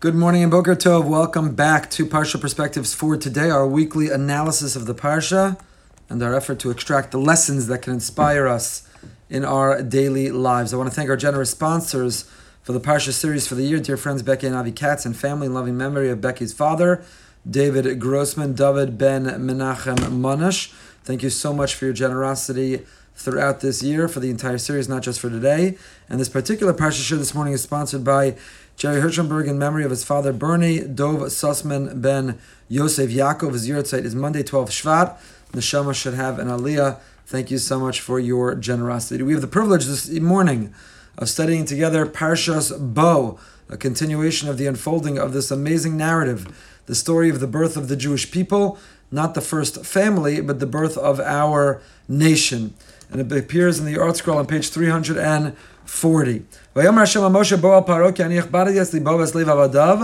Good morning and Boker Tov. Welcome back to Parsha Perspectives for today, our weekly analysis of the Parsha and our effort to extract the lessons that can inspire us in our daily lives. I want to thank our generous sponsors for the Parsha series for the year, dear friends Becky and Avi Katz, and family in loving memory of Becky's father, David Grossman, David Ben Menachem Monash. Thank you so much for your generosity throughout this year for the entire series, not just for today. And this particular Parsha show this morning is sponsored by Jerry Hirschenberg in memory of his father Bernie Dov Sussman ben Yosef Yaakov. His is Monday, 12 Shvat. Neshama should have an aliyah. Thank you so much for your generosity. We have the privilege this morning of studying together Parshas Bo, a continuation of the unfolding of this amazing narrative, the story of the birth of the Jewish people, not the first family, but the birth of our nation. And it appears in the ArtScroll on page 340. ויאמר השם למשה בוא על פרעה כי אני הכבדתי אצלי בו ואצלי ועבדיו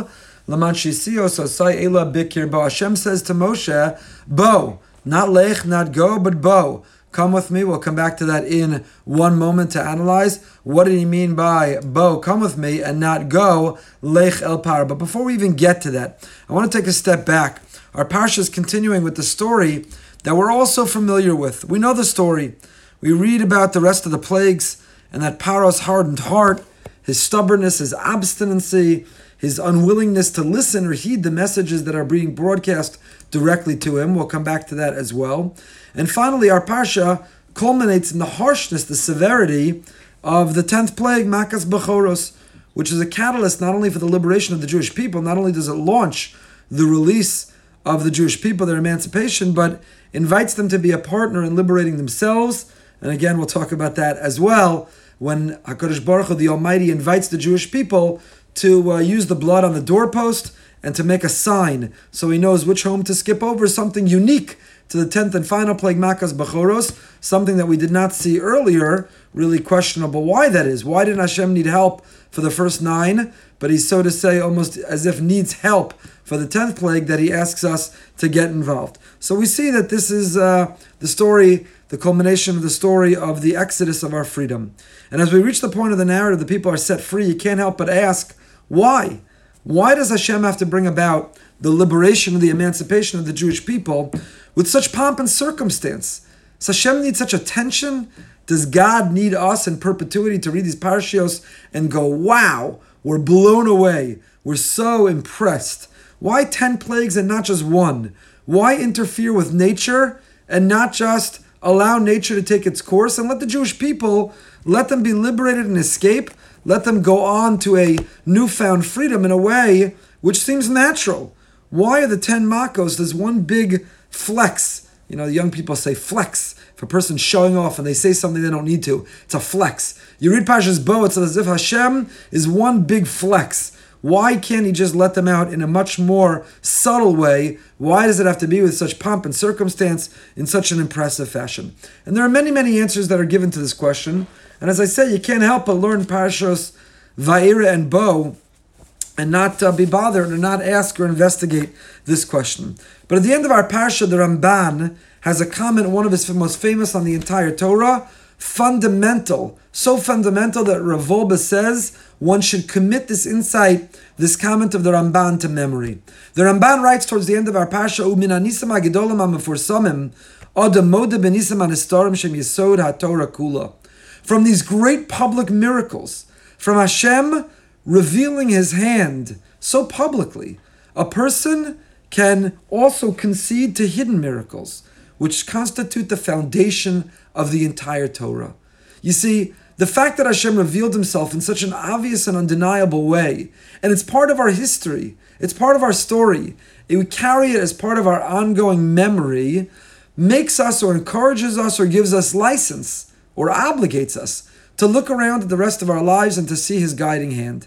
למען שיסיו סוסי אלה בקרבו. Hashem says to Moshe, Bo, not lech, not go, but bo. Come with me. We'll come back to that in one moment to analyze. What did he mean by bo, come with me, and not go, lech el par? But before we even get to that, I want to take a step back. Our parsha is continuing with the story that we're also familiar with. We know the story. We read about the rest of the plagues and that Paro's hardened heart, his stubbornness, his obstinacy, his unwillingness to listen or heed the messages that are being broadcast directly to him. We'll come back to that as well. And finally, our Parsha culminates in the harshness, the severity of the 10th plague, Makas Bechoros, which is a catalyst not only for the liberation of the Jewish people, not only does it launch the release of the Jewish people, their emancipation, but invites them to be a partner in liberating themselves. And again, we'll talk about that as well when HaKadosh Baruch Hu, the Almighty, invites the Jewish people to uh, use the blood on the doorpost and to make a sign so he knows which home to skip over, something unique to the 10th and final plague, Makas Bechoros, something that we did not see earlier, really questionable why that is. Why did Hashem need help for the first nine? But he's so to say almost as if needs help for the 10th plague that he asks us to get involved. So we see that this is uh, the story, the culmination of the story of the exodus of our freedom. And as we reach the point of the narrative, the people are set free, you can't help but ask, why? Why does Hashem have to bring about the liberation and the emancipation of the Jewish people with such pomp and circumstance? Does Hashem need such attention? Does God need us in perpetuity to read these parashios and go, wow, we're blown away. We're so impressed. Why 10 plagues and not just one? Why interfere with nature and not just allow nature to take its course and let the Jewish people let them be liberated and escape let them go on to a newfound freedom in a way which seems natural. Why are the 10 makos? There's one big flex. You know, the young people say flex. If a person's showing off and they say something they don't need to, it's a flex. You read Parshas Bo, it's as if Hashem is one big flex. Why can't he just let them out in a much more subtle way? Why does it have to be with such pomp and circumstance in such an impressive fashion? And there are many, many answers that are given to this question. And as I say, you can't help but learn Parashos Va'ira and Bo and not uh, be bothered or not ask or investigate this question. But at the end of our Parsha, the Ramban has a comment, one of his most famous on the entire Torah, fundamental, so fundamental that Rav Wolbe says one should commit this insight, this comment of the Ramban to memory. The Ramban writes towards the end of our Parsha, Umin anisam agedolim ha-mefursamim, Adam moda benisam anistarim shem yisod ha-Torah kula from these great public miracles, from Hashem revealing his hand so publicly, a person can also concede to hidden miracles, which constitute the foundation of the entire Torah. You see, the fact that Hashem revealed himself in such an obvious and undeniable way, and it's part of our history, it's part of our story, it we carry it as part of our ongoing memory, makes us or encourages us or gives us license or obligates us to look around at the rest of our lives and to see his guiding hand.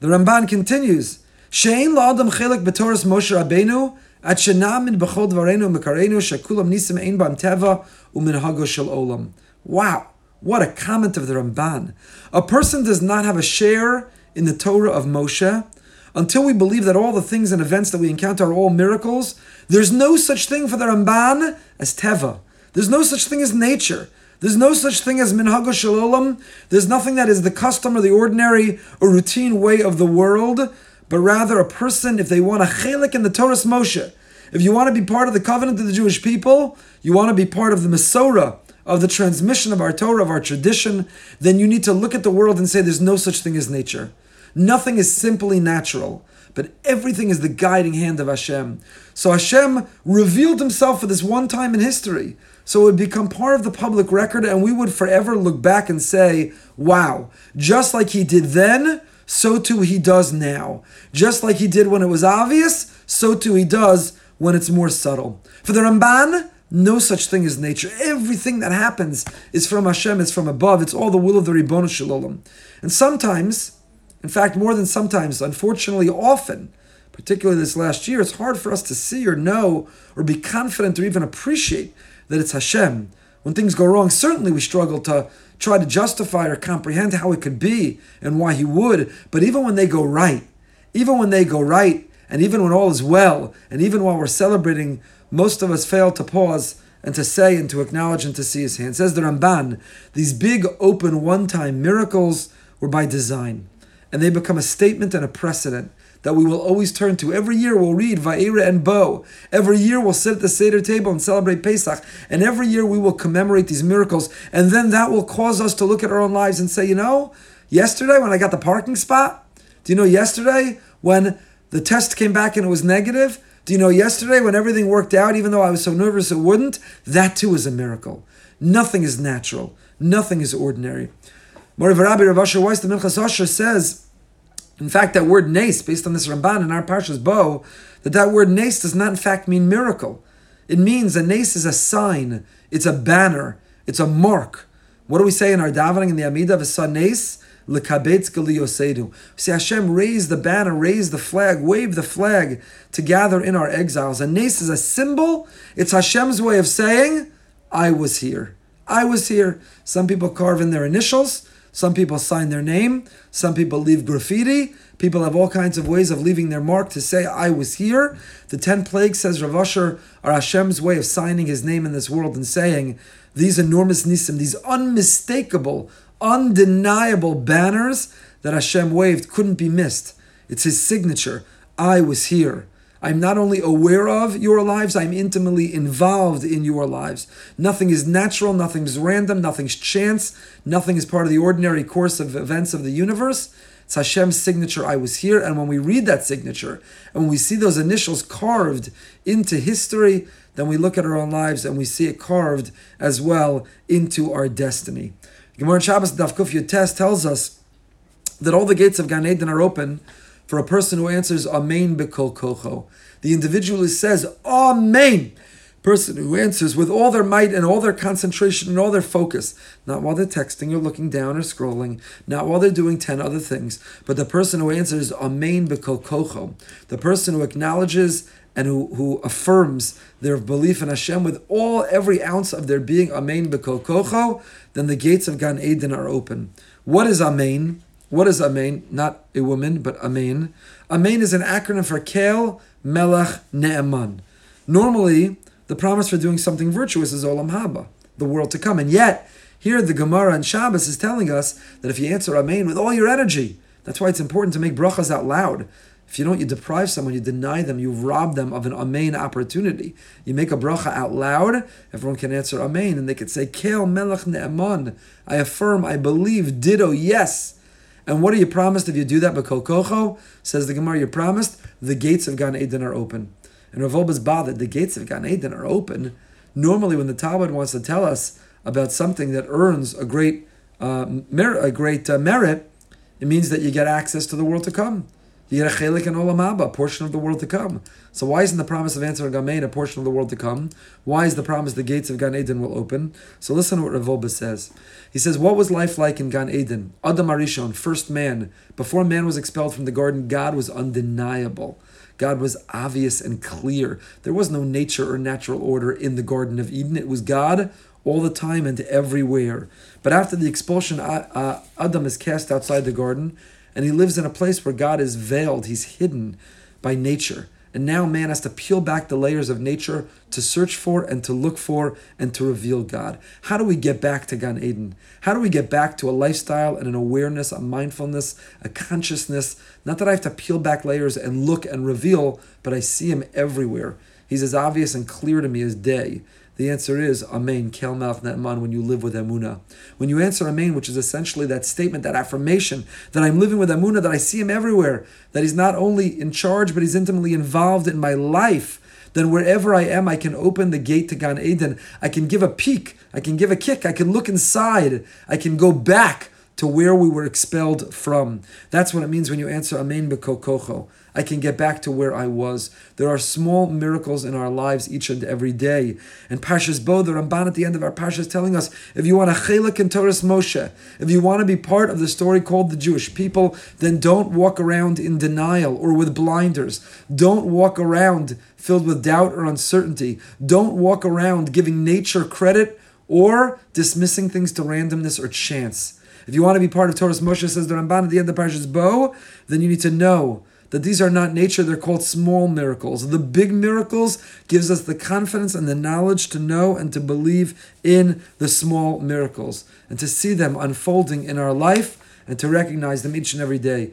The Ramban continues, Shein la'adam chelik b'toras Moshe Rabbeinu, at shenamin b'chol dvarenu mekarenu shekulam nisim ein bam teva u'minhago shel olam. Wow, what a comment of the Ramban. A person does not have a share in the Torah of Moshe until we believe that all the things and events that we encounter are all miracles. There's no such thing for the Ramban as teva. There's no such thing as nature. There's no such thing as minhago shalom. There's nothing that is the custom or the ordinary or routine way of the world. but rather a person, if they want a chelik in the Torah Moshe, if you want to be part of the covenant of the Jewish people, you want to be part of the Masorah, of the transmission of our Torah, of our tradition, then you need to look at the world and say there's no such thing as nature. Nothing is simply natural, but everything is the guiding hand of Hashem. So Hashem revealed himself for this one time in history. So it would become part of the public record, and we would forever look back and say, wow, just like he did then, so too he does now. Just like he did when it was obvious, so too he does when it's more subtle. For the Ramban, no such thing as nature. Everything that happens is from Hashem, it's from above, it's all the will of the Ribbon Shalom. And sometimes, in fact, more than sometimes, unfortunately, often, particularly this last year, it's hard for us to see or know or be confident or even appreciate that it's Hashem. When things go wrong, certainly we struggle to try to justify or comprehend how it could be and why He would. But even when they go right, even when they go right, and even when all is well, and even while we're celebrating most of us fail to pause and to say and to acknowledge and to see his hand. Says the Ramban, these big open one time miracles were by design, and they become a statement and a precedent that we will always turn to. Every year we'll read Va'era and Bo. Every year we'll sit at the Seder table and celebrate Pesach. And every year we will commemorate these miracles. And then that will cause us to look at our own lives and say, you know, yesterday when I got the parking spot, do you know yesterday when the test came back and it was negative? Do you know yesterday when everything worked out, even though I was so nervous it wouldn't? That too is a miracle. Nothing is natural. Nothing is ordinary. Moreover, Rabbi Rav Asher Weiss, the Minchas Asher says, in fact, that word nace, based on this Ramban in our Parshas Bo, that that word nace does not in fact mean miracle. It means a nace is a sign, it's a banner, it's a mark. What do we say in our davening in the Amidah of a son nace? Lekabetz Yosedu. See, Hashem raised the banner, raised the flag, waved the flag to gather in our exiles. And Nace is a symbol. It's Hashem's way of saying, I was here. I was here. Some people carve in their initials. Some people sign their name. Some people leave graffiti. People have all kinds of ways of leaving their mark to say, I was here. The ten plagues, says Rav Asher, are Hashem's way of signing his name in this world and saying, these enormous nisim, these unmistakable, undeniable banners that Hashem waved couldn't be missed. It's his signature. I was here. I'm not only aware of your lives, I'm intimately involved in your lives. Nothing is natural, nothing is random, nothing's chance, nothing is part of the ordinary course of events of the universe. It's Hashem's signature, I was here. And when we read that signature, and when we see those initials carved into history, then we look at our own lives and we see it carved as well into our destiny. Gemara Shabbos Daf Kuf Test tells us that all the gates of Gan Eden are open for a person who answers Amen B'Kol Kocho. The individual who says Amen, person who answers with all their might and all their concentration and all their focus, not while they're texting or looking down or scrolling, not while they're doing 10 other things, but the person who answers Amen B'Kol Kocho, the person who acknowledges and who, who affirms their belief in Hashem with all every ounce of their being, Amen B'Kol Kocho, then the gates of Gan Eden are open. What is Amen? What is Amen? Not a woman, but Amen. Amen is an acronym for Kel Melech Ne'eman. Normally, the promise for doing something virtuous is Olam Haba, the world to come. And yet, here the Gemara and Shabbos is telling us that if you answer Amen with all your energy, that's why it's important to make brachas out loud. If you don't, you deprive someone, you deny them, you rob them of an amen opportunity. You make a bracha out loud, everyone can answer amen, and they could say, Kel melech ne'eman. I affirm, I believe, ditto, yes. And what are you promised if you do that? But kocho, says the Gemara, you're promised, the gates of Gan Eden are open. And Rav is bothered, the gates of Gan Eden are open. Normally, when the Talmud wants to tell us about something that earns a great, uh, mer- a great uh, merit, it means that you get access to the world to come. Chelik and olam a portion of the world to come. So why isn't the promise of answering Gamein a portion of the world to come? Why is the promise the gates of Gan Eden will open? So listen to what Rav Wolbe says. He says, what was life like in Gan Eden? Adam Arishon, first man. Before man was expelled from the garden, God was undeniable. God was obvious and clear. There was no nature or natural order in the Garden of Eden. It was God all the time and everywhere. But after the expulsion, Adam is cast outside the garden and he lives in a place where God is veiled, he's hidden by nature. And now man has to peel back the layers of nature to search for and to look for and to reveal God. How do we get back to Gan Eden? How do we get back to a lifestyle and an awareness, a mindfulness, a consciousness? Not that I have to peel back layers and look and reveal, but I see him everywhere. He's as obvious and clear to me as day. The answer is Amen, Kel Netman, when you live with Emuna. When you answer Amen, which is essentially that statement, that affirmation, that I'm living with Emuna, that I see Him everywhere, that He's not only in charge, but He's intimately involved in my life, then wherever I am, I can open the gate to Gan Eden. I can give a peek, I can give a kick, I can look inside, I can go back to where we were expelled from. That's what it means when you answer Amen B'Kol Kocho. I can get back to where I was. There are small miracles in our lives each and every day. And Parshas Bo, the Ramban at the end of our Parsha is telling us, if you want a chelik in Torah's Moshe, if you want to be part of the story called the Jewish people, then don't walk around in denial or with blinders. Don't walk around filled with doubt or uncertainty. Don't walk around giving nature credit or dismissing things to randomness or chance. If you want to be part of Torah's Moshe, says the Ramban at the end of Parshas Bo, then you need to know that these are not nature, they're called small miracles. The big miracles gives us the confidence and the knowledge to know and to believe in the small miracles and to see them unfolding in our life and to recognize them each and every day.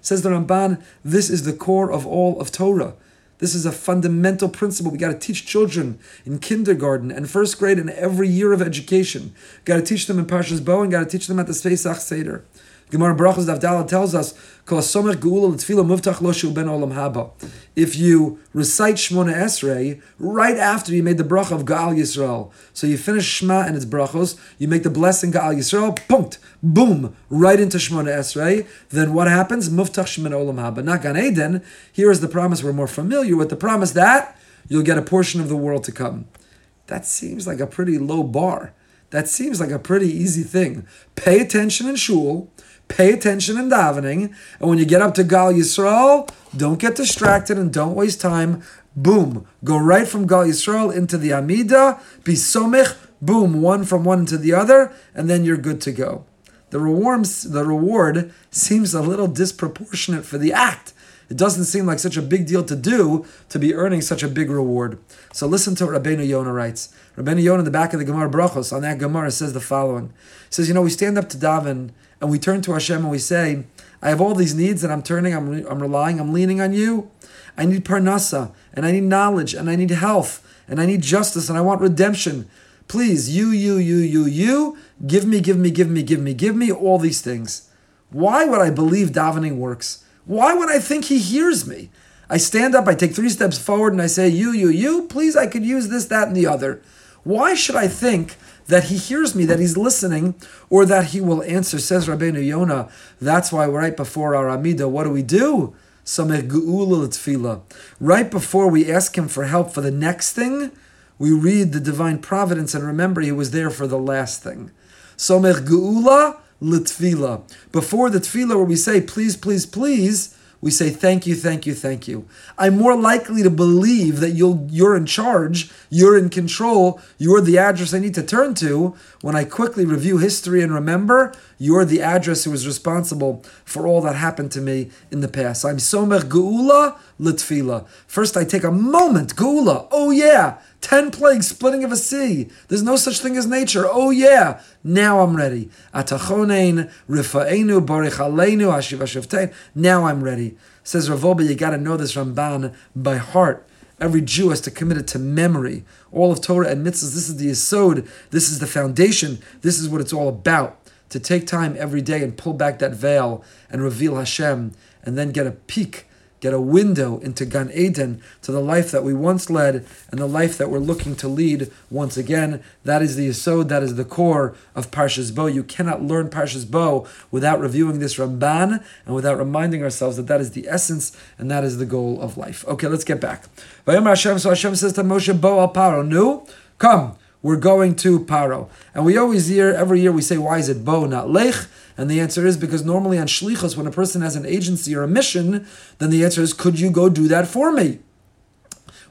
Says the Ramban, this is the core of all of Torah. This is a fundamental principle. We got to teach children in kindergarten and first grade and every year of education. Got to teach them in Parshas Bo and got to teach them at the Pesach Seder. Gemara Brachos Davdala tells us, If you recite Shmona Esrei right after you made the bracha of Gaal Yisrael, so you finish Shema and its brachos, you make the blessing Gaal Yisrael, punkt, boom, right into Shmona Esrei, then what happens? Muftach Shmona Olam Haba. Not Gan Eden. Here is the promise we're more familiar with, the promise that you'll get a portion of the world to come. That seems like a pretty low bar. That seems like a pretty easy thing. Pay attention in shul, Pay attention in davening, and when you get up to Gaal Yisrael, don't get distracted and don't waste time. Boom, go right from Gaal Yisrael into the Amida, be somich, boom, one from one to the other, and then you're good to go. The reward, the reward seems a little disproportionate for the act. It doesn't seem like such a big deal to do to be earning such a big reward. So listen to what Rabbeinu Yonah writes. Rabbeinu Yonah in the back of the Gemara Brachos on that Gemara says the following. He says, you know, we stand up to daven and we turn to Hashem and we say, I have all these needs and I'm turning, I'm, I'm relying, I'm leaning on you. I need parnasa, and I need knowledge, and I need health, and I need justice, and I want redemption. Please, you, you, you, you, you, give me, give me, give me, give me, give me all these things. Why would I believe davening works? Why would I think he hears me? I stand up, I take three steps forward, and I say, You, you, you, please, I could use this, that, and the other. Why should I think that he hears me, that he's listening, or that he will answer. Says Rabbeinu Yonah. That's why right before our Amida, what do we do? Right before we ask him for help for the next thing, we read the divine providence and remember he was there for the last thing. Somech geula litfila. Before the tefillah where we say, please, please, please, we say thank you, thank you, thank you. I'm more likely to believe that you'll you're in charge, you're in control, you're the address I need to turn to when I quickly review history and remember you're the address who is responsible for all that happened to me in the past. I'm somech geula litfila. First I take a moment, geula. Oh yeah, Ten plagues, splitting of a sea. There's no such thing as nature. Oh yeah, now I'm ready. Atachonein, rifa'enu, barich aleinu, Now I'm ready. Says Rav Wolbe, you got to know this Ramban by heart. Every Jew has to commit it to memory. All of Torah and mitzvahs, this is the yisod, this is the foundation, this is what it's all about. To take time every day and pull back that veil and reveal Hashem and then get a peek get a window into Gan Eden, to the life that we once led and the life that we're looking to lead once again. That is the Yisod, that is the core of Parshas Bo. You cannot learn Parshas Bo without reviewing this Ramban and without reminding ourselves that that is the essence and that is the goal of life. Okay, let's get back. Hashem, so Hashem says to Moshe, Bo al Paro, Nu, come we're going to Paro. And we always hear, every year we say, why is it Bo, not Lech? And the answer is because normally on Shlichus, when a person has an agency or a mission, then the answer is, could you go do that for me?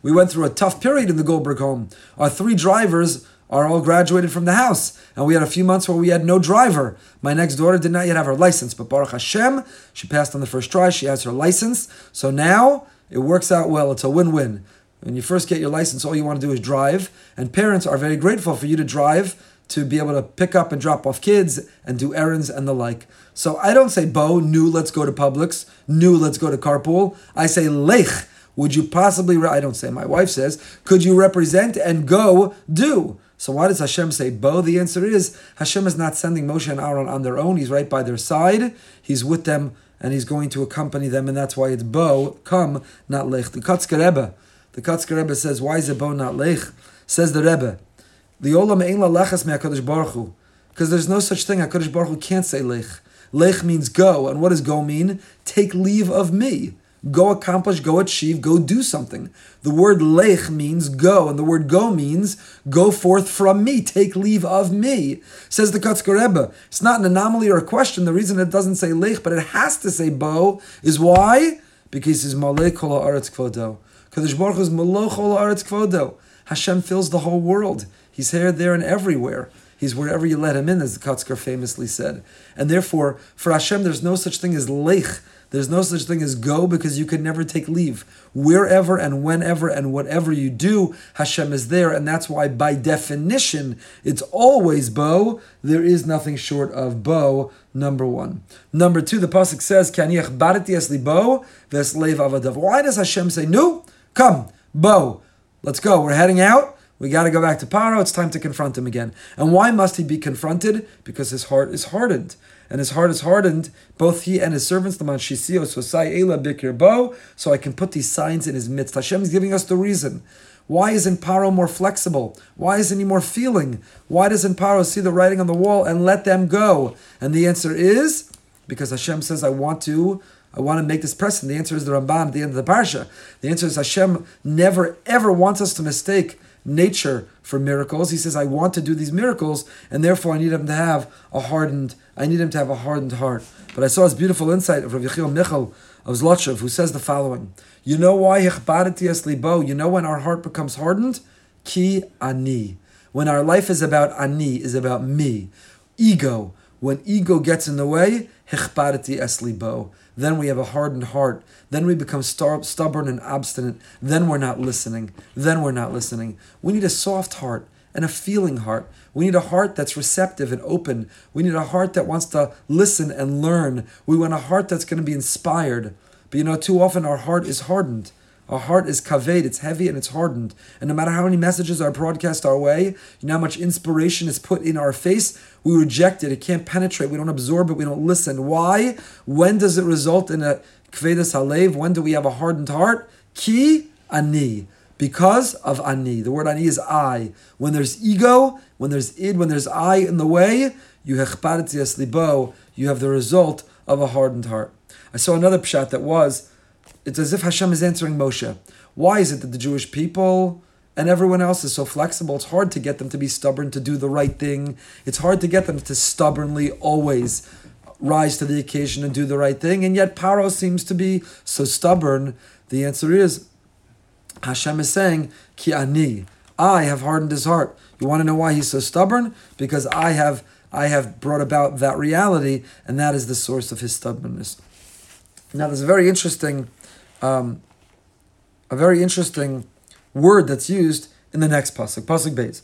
We went through a tough period in the Goldberg home. Our three drivers are all graduated from the house. And we had a few months where we had no driver. My next daughter did not yet have her license, but Baruch Hashem, she passed on the first try. She has her license. So now it works out well. It's a win win. When you first get your license, all you want to do is drive. And parents are very grateful for you to drive to be able to pick up and drop off kids and do errands and the like. So I don't say, Bo, new, let's go to Publix, new, let's go to carpool. I say, Lech, would you possibly, I don't say, my wife says, could you represent and go do? So why does Hashem say Bo? The answer is Hashem is not sending Moshe and Aaron on their own. He's right by their side. He's with them and he's going to accompany them, and that's why it's Bo, come, not Lech. The Kotzker Rebbe, the Kotzker Rebbe says, why is it Bo, not Lech? Says the Rebbe, the Olam Ein La Lechas Me Baruch Hu. Because there's no such thing. HaKadosh Baruch Hu can't say Lech. Lech means go. And what does go mean? Take leave of me. Go accomplish, go achieve, go do something. The word lech means go, and the word go means go forth from me, take leave of me. Says the Kotzker. It's not an anomaly or a question. The reason it doesn't say lech, but it has to say bo, is why? Because he's malek kol haaretz kvodo. Kadosh Baruch Hu is malach kol haaretz kvodo. Hashem fills the whole world. He's here, there, and everywhere. He's wherever you let him in, as the Kotzker famously said. And therefore, for Hashem, there's no such thing as lech. There's no such thing as go because you can never take leave. Wherever and whenever and whatever you do, Hashem is there. And that's why, by definition, it's always bo. There is nothing short of bo, number one. Number two, the Pasuk says, bo Why does Hashem say, no, come, bo, let's go, we're heading out? We got to go back to Paro. It's time to confront him again. And why must he be confronted? Because his heart is hardened. And his heart is hardened, both he and his servants, the Manshisio, Sosai Ela Bikir Bo, so I can put these signs in his midst. Hashem is giving us the reason. Why isn't Paro more flexible? Why isn't he more feeling? Why doesn't Paro see the writing on the wall and let them go? And the answer is because Hashem says, I want to I want to make this present. The answer is the Ramban at the end of the parsha. The answer is Hashem never ever wants us to mistake nature for miracles. He says, I want to do these miracles, and therefore I need him to have a hardened, I need him to have a hardened heart. But I saw this beautiful insight of Rav Yechiel Michal of Zlotchev, who says the following. You know why libo? You know when our heart becomes hardened? Ki ani. When our life is about ani, is about me. Ego. When ego gets in the way, libo then we have a hardened heart. Then we become stubborn and obstinate. Then we're not listening. Then we're not listening. We need a soft heart and a feeling heart. We need a heart that's receptive and open. We need a heart that wants to listen and learn. We want a heart that's going to be inspired. But you know, too often our heart is hardened. Our heart is kaved, it's heavy and it's hardened. And no matter how many messages are broadcast our way, you know how much inspiration is put in our face, we reject it. It can't penetrate. We don't absorb it. We don't listen. Why? When does it result in a kvedas halev? When do we have a hardened heart? Ki ani. Because of ani. The word ani is I. When there's ego, when there's id, when there's I in the way, you hechparetzias libo, you have the result of a hardened heart. I saw another pshat that was it's as if Hashem is answering Moshe. Why is it that the Jewish people and everyone else is so flexible? It's hard to get them to be stubborn, to do the right thing. It's hard to get them to stubbornly always rise to the occasion and do the right thing. And yet Paro seems to be so stubborn. The answer is Hashem is saying, Ki ani, I have hardened his heart. You want to know why he's so stubborn? Because I have I have brought about that reality, and that is the source of his stubbornness. Now, there's a very interesting um, a very interesting word that's used in the next pasuk, pasuk beis.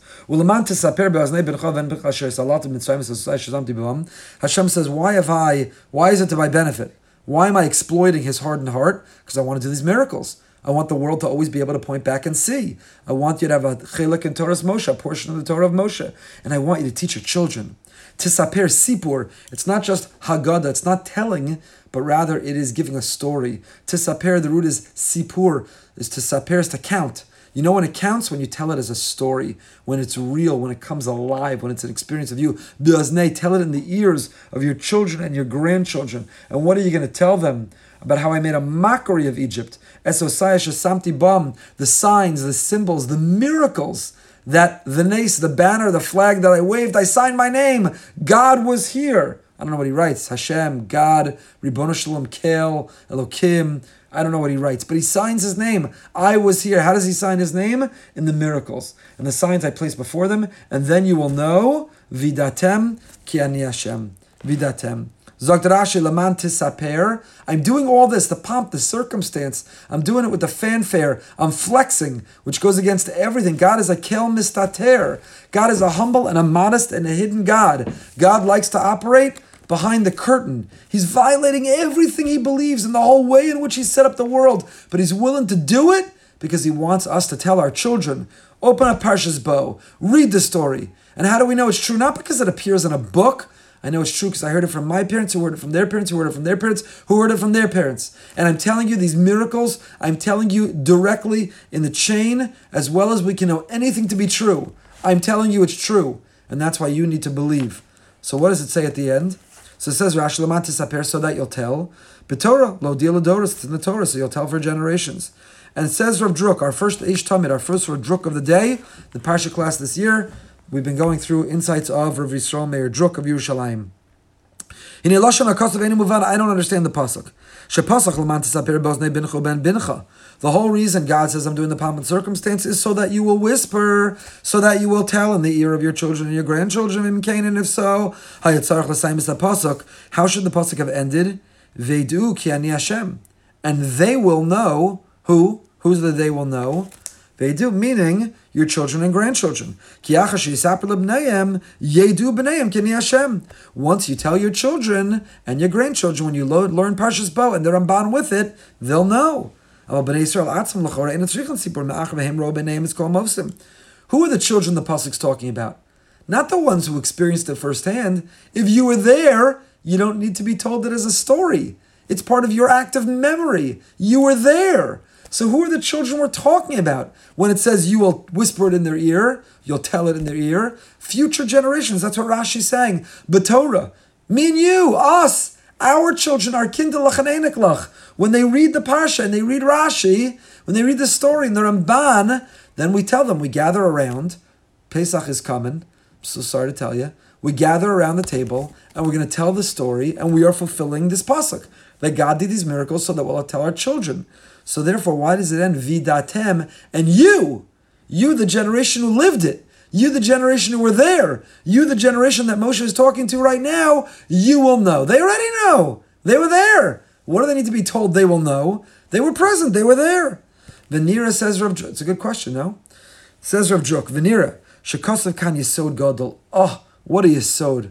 Hashem says, "Why have I? Why is it to my benefit? Why am I exploiting his hardened heart? Because I want to do these miracles. I want the world to always be able to point back and see. I want you to have a chelik in Torah's Moshe, a portion of the Torah of Moshe, and I want you to teach your children. Tisaper sipur. It's not just haggadah. It's not telling, but rather it is giving a story. Tisaper. The root is sipur. Is to saper is to count. You know when it counts when you tell it as a story, when it's real, when it comes alive, when it's an experience of you. Biaznei, tell it in the ears of your children and your grandchildren. And what are you going to tell them about how I made a mockery of Egypt? Esosai samti bam, the signs, the symbols, the miracles that the nace, the banner, the flag that I waved, I signed my name. God was here. I don't know what he writes. Hashem, God, Ribono Shalom, Kel, Elokim, I don't know what he writes, but he signs his name. I was here. How does he sign his name? In the miracles and the signs I place before them, and then you will know vidatem ki ani Hashem. Vidatem. Tisaper. I'm doing all this, the pomp, the circumstance. I'm doing it with the fanfare. I'm flexing, which goes against everything. God is a kel mistater. God is a humble and a modest and a hidden God. God likes to operate behind the curtain. He's violating everything he believes in the whole way in which he set up the world, but he's willing to do it because he wants us to tell our children. Open up Parshas Bo, read the story. And how do we know it's true? Not because it appears in a book, I know it's true because I heard it from my parents, who heard it from their parents, who heard it from their parents, who heard it from their parents. And I'm telling you these miracles, I'm telling you directly in the chain, as well as we can know anything to be true. I'm telling you it's true. And that's why you need to believe. So what does it say at the end? So it says Rash Saper, so that you'll tell. B'Torah, lo Doris, it's in the Torah, so you'll tell for generations. And says Rav Druk, our first Ish Tamid, our first Rav Druk of the day, the Parsha class this year, We've been going through insights of Rav Yisrael Meir Druk of Yerushalayim. In Elashon HaKosav I don't understand the pasuk. L'man bincha ben bincha. The whole reason God says I'm doing the pomp and circumstance is so that you will whisper, so that you will tell in the ear of your children and your grandchildren. In Cain, and if so, how should the pasuk have ended? Vedu ki ani Hashem, and they will know who. Who's the they will know? They do, meaning your children and grandchildren. Once you tell your children and your grandchildren, when you learn Parshas Bo and the Ramban with it, they'll know. Who are the children the Pasuk's talking about? Not the ones who experienced it firsthand. If you were there, you don't need to be told it as a story. It's part of your active memory. You were there. So who are the children we're talking about when it says you will whisper it in their ear, you'll tell it in their ear? Future generations. That's what Rashi's saying. But Torah, me and you, us, our children, our kindlach When they read the parsha and they read Rashi, when they read the story in the Ramban, then we tell them we gather around. Pesach is coming. I'm so sorry to tell you. We gather around the table and we're going to tell the story, and we are fulfilling this pasuk that God did these miracles so that we'll tell our children. So therefore, why does it end vidatem? And you, you the generation who lived it, you the generation who were there, you the generation that Moshe is talking to right now, you will know. They already know. They were there. What do they need to be told they will know? They were present. They were there. Venira says Rav It's a good question, no? Says Rav Druk. Venira. Shekasav kan yisod gadol. Oh, what a yisod.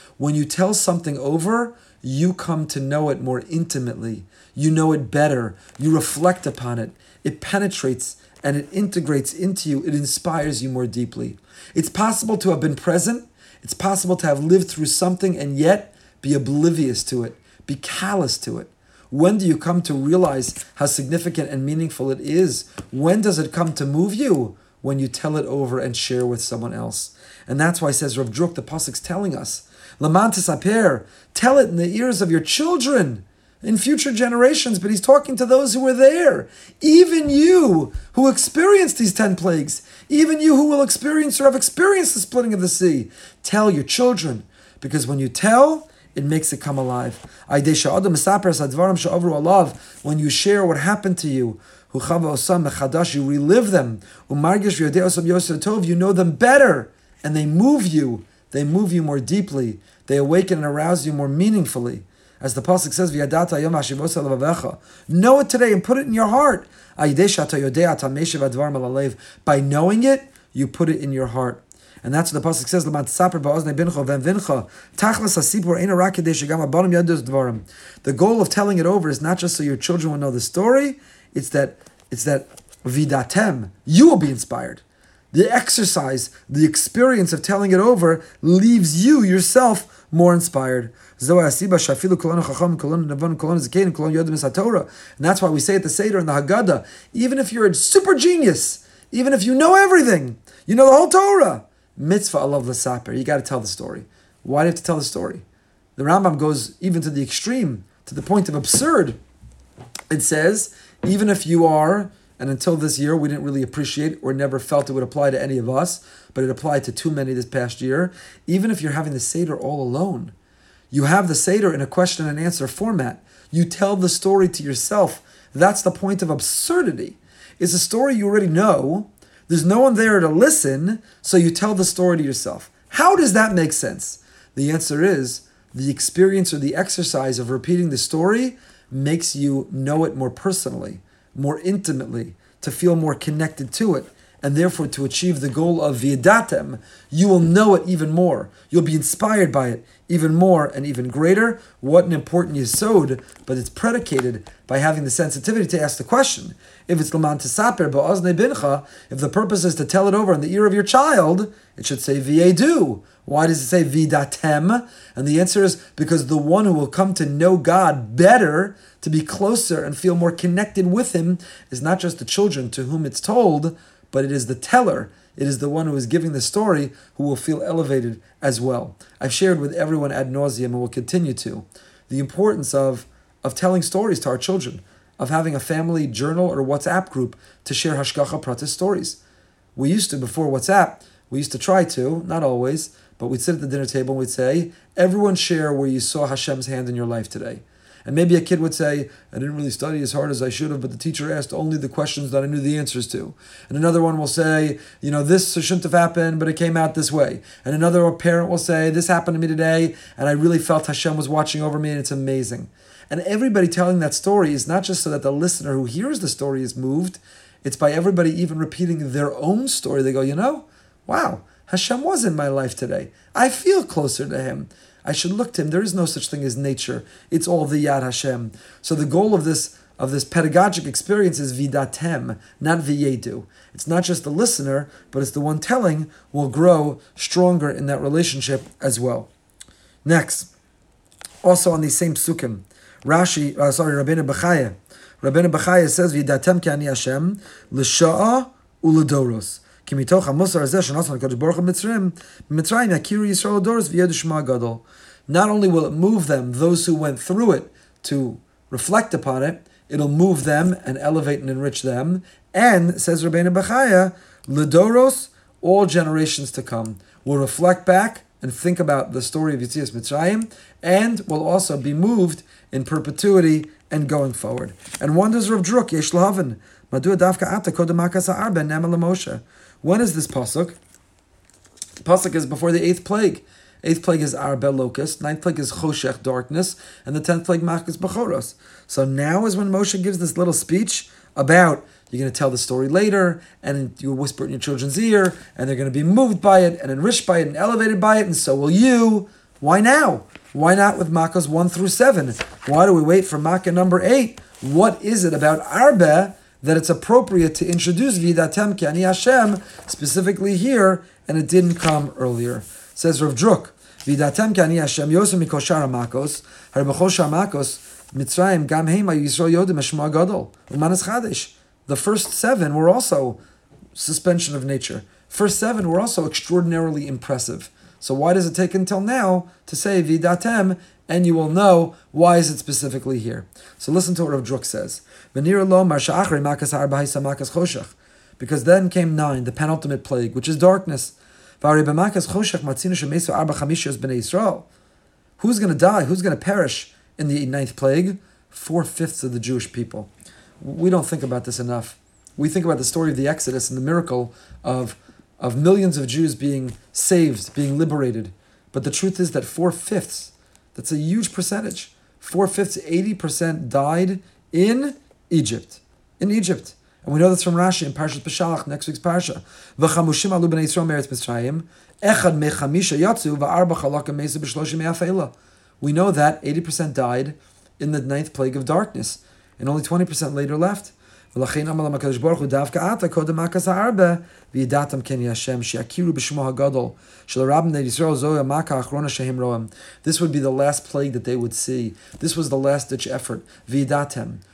When you tell something over, you come to know it more intimately. You know it better. You reflect upon it. It penetrates and it integrates into you. It inspires you more deeply. It's possible to have been present. It's possible to have lived through something and yet be oblivious to it, be callous to it. When do you come to realize how significant and meaningful it is? When does it come to move you? When you tell it over and share with someone else. And that's why says Rav Druk, the Pasuk's telling us, Lamantis aper, tell it in the ears of your children in future generations, but he's talking to those who were there. Even you who experienced these 10 plagues, even you who will experience or have experienced the splitting of the sea, tell your children, because when you tell, it makes it come alive. When you share what happened to you, you relive them. You know them better, and they move you. They move you more deeply. They awaken and arouse you more meaningfully. As the Pasuk says, Know it today and put it in your heart. By knowing it, you put it in your heart. And that's what the pasuk says. The goal of telling it over is not just so your children will know the story. It's that it's that vidatem. You will be inspired. The exercise, the experience of telling it over, leaves you yourself more inspired. And that's why we say at the Seder and the Haggadah, even if you're a super genius, even if you know everything, you know the whole Torah, mitzvah alav l'saper. You got to tell the story. Why do you have to tell the story? The Rambam goes even to the extreme, to the point of absurd. It says, even if you are, and until this year we didn't really appreciate or never felt it would apply to any of us, but it applied to too many this past year, even if you're having the Seder all alone, you have the Seder in a question and answer format. You tell the story to yourself. That's the point of absurdity. It's a story you already know. There's no one there to listen, so you tell the story to yourself. How does that make sense? The answer is the experience or the exercise of repeating the story makes you know it more personally, more intimately, to feel more connected to it and therefore to achieve the goal of vidatem, you will know it even more. You'll be inspired by it even more and even greater. What an important yisod, but it's predicated by having the sensitivity to ask the question. If it's laman tesaper ba'ozne bincha, if the purpose is to tell it over in the ear of your child, it should say viedu. Why does it say vidatem? And the answer is because the one who will come to know God better, to be closer and feel more connected with Him, is not just the children to whom it's told, but it is the teller, it is the one who is giving the story who will feel elevated as well. I've shared with everyone ad nauseum and will continue to the importance of, of telling stories to our children, of having a family journal or WhatsApp group to share Hashgacha Pratis stories. We used to, before WhatsApp, we used to try to, not always, but we'd sit at the dinner table and we'd say, everyone share where you saw Hashem's hand in your life today. And maybe a kid would say, I didn't really study as hard as I should have, but the teacher asked only the questions that I knew the answers to. And another one will say, you know, this shouldn't have happened, but it came out this way. And another parent will say, this happened to me today, and I really felt Hashem was watching over me, and it's amazing. And everybody telling that story is not just so that the listener who hears the story is moved, it's by everybody even repeating their own story. They go, you know, wow, Hashem was in my life today. I feel closer to Him. I should look to him. There is no such thing as nature. It's all the Yad Hashem. So the goal of this of this pedagogic experience is vidatem, not viyedu. It's not just the listener, but it's the one telling will grow stronger in that relationship as well. Next, also on the same psukim, Rashi, uh, sorry, Rabbeinu Bechaya. Rabbeinu Bechaya says, "Vidatem ki ani Hashem l'sha'a u'ledoros." Not only will it move them, those who went through it, to reflect upon it, it'll move them and elevate and enrich them. And, says Rabbeinu Bechaya, Ledoros, all generations to come, will reflect back and think about the story of Yitzias Mitzrayim, and will also be moved in perpetuity and going forward. And wonders of Druk, Yesh Lahavin, Madu Dafka Ata Kodemakas Arben Nemal Moshe. When is this pasuk? Pasuk is before the eighth plague. Eighth plague is Arbe locust. Ninth plague is Choshech darkness, and the tenth plague Makas Bechoros. So now is when Moshe gives this little speech about you're going to tell the story later, and you whisper it in your children's ear, and they're going to be moved by it, and enriched by it, and elevated by it, and so will you. Why now? Why not with Makkahs 1 through 7? Why do we wait for Makkah number 8? What is it about Arbe that it's appropriate to introduce Vidatem Kani Hashem specifically here, and it didn't come earlier. Says Rav Druk, Vidatem Kani Hashem Yosem Mikoshar Makos, Harbachoshar Makos, Mitzrayim Gam Hema Yisrael Yodim Eshma Gadol, Umanas Chadesh. The first seven were also suspension of nature. First seven were also extraordinarily impressive. So why does it take until now to say Vidatem and you will know why is it specifically here. So listen to what Rav Druk says. Because then came nine, the penultimate plague, which is darkness. Who's going to die? Who's going to perish in the ninth plague? Four fifths of the Jewish people. We don't think about this enough. We think about the story of the Exodus and the miracle of, of millions of Jews being saved, being liberated. But the truth is that four fifths that's a huge percentage. Four fifths, 80% died in Egypt. In Egypt. And we know this from Rashi in Parashat Beshalach, next week's Parsha. V'chamushim alu b'nei Yisrael meretz Mitzrayim, echad mechamisha v'arba b'shloshim me'afeila. We know that 80% died in the ninth plague of darkness, and only 20% later left. ולכן אמר להם This would be the last plague that they would see. This was the last ditch effort.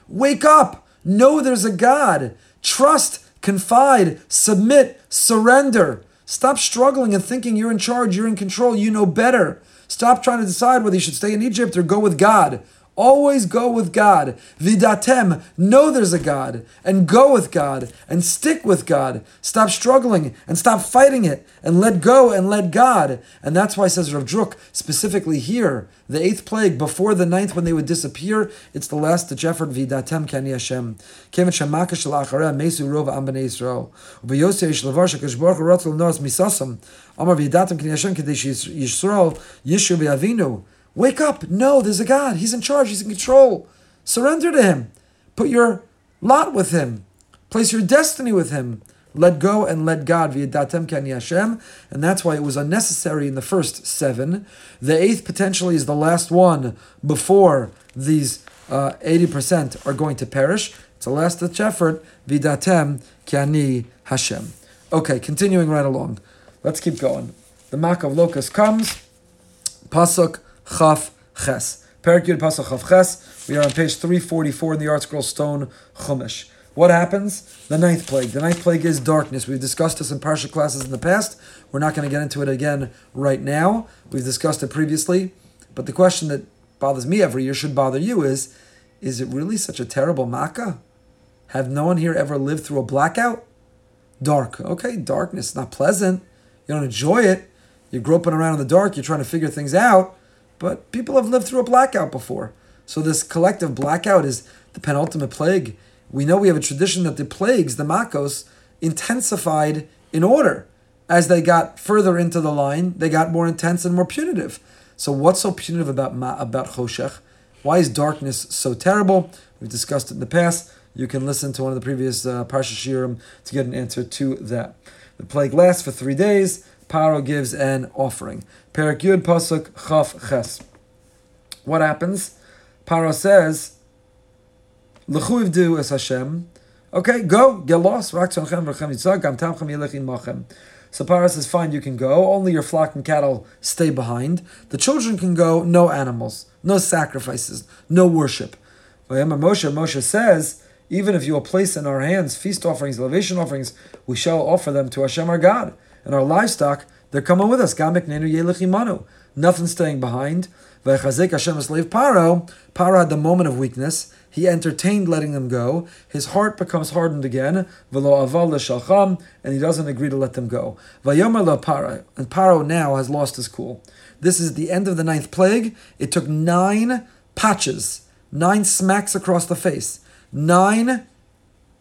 Wake up! Know there's a God. Trust, confide, submit, surrender. Stop struggling and thinking you're in charge, you're in control, you know better. Stop trying to decide whether you should stay in Egypt or go with God. Always go with God. Vidatem, know there's a God, and go with God, and stick with God. Stop struggling and stop fighting it, and let go and let God. And that's why says Rav Druk, specifically here, the eighth plague, before the ninth when they would disappear, it's the last ditch effort, Vidatem Kani Hashem. Kemet Achareh, Mesu Rov Am B'nei Yisrael. Ubeyosei Shel Avar Shekadosh Baruch Ratzal Nos Misasam. Amar Vidatem Kani Hashem Kadesh Yisrael Yishu V'Avinu. Wake up. No, there's a God. He's in charge. He's in control. Surrender to Him. Put your lot with Him. Place your destiny with Him. Let go and let God. V'yadatem kani Hashem. And that's why it was unnecessary in the first seven. The eighth potentially is the last one before these uh, 80% are going to perish. It's a last ditch effort. Vidatem kani Hashem. Okay, continuing right along. Let's keep going. The Mak of Locust comes. Pasuk Chaf Ches. Perak Yud Chaf Ches. We are on page 344 in the ArtScroll Stone Chumash. What happens? The ninth plague. The ninth plague is darkness. We've discussed this in Parsha classes in the past. We're not going to get into it again right now. We've discussed it previously. But the question that bothers me every year should bother you is is it really such a terrible makkah? Have no one here ever lived through a blackout? Dark. Okay, darkness, not pleasant. You don't enjoy it. You're groping around in the dark, you're trying to figure things out. But people have lived through a blackout before. So this collective blackout is the penultimate plague. We know we have a tradition that the plagues, the Makos, intensified in order. As they got further into the line, they got more intense and more punitive. So what's so punitive about Ma, about Choshech? Why is darkness so terrible? We've discussed it in the past. You can listen to one of the previous uh, Parsha Shiurim to get an answer to that. The plague lasts for three days. Paro gives an offering. Perak Yud Pasuk Chaf Ches. What happens? Paro says, L'chuivdu es Hashem. Okay, go, get lost. So Paro says, fine, you can go. Only your flock and cattle stay behind. The children can go, no animals, no sacrifices, no worship. Moshe, Moshe says, even if you will place in our hands feast offerings, elevation offerings, we shall offer them to Hashem our God. And our livestock, they're coming with us. Nothing staying behind. Paro. Paro had the moment of weakness. He entertained letting them go. His heart becomes hardened again. And he doesn't agree to let them go. And Paro now has lost his cool. This is the end of the ninth plague. It took nine patches, nine smacks across the face, nine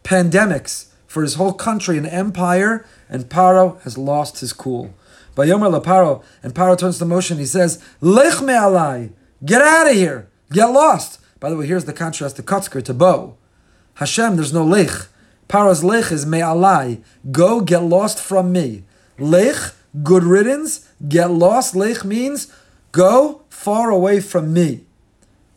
pandemics for his whole country and empire, and Paro has lost his cool. Vayomer Paro, and Paro turns to Moshe and he says, Lech me alai, get out of here, get lost. By the way, here's the contrast to Kotzker, to Bo. Hashem, there's no lech. Paro's lech is me alai, go get lost from me. Lech, good riddance, get lost. Lech means go far away from me.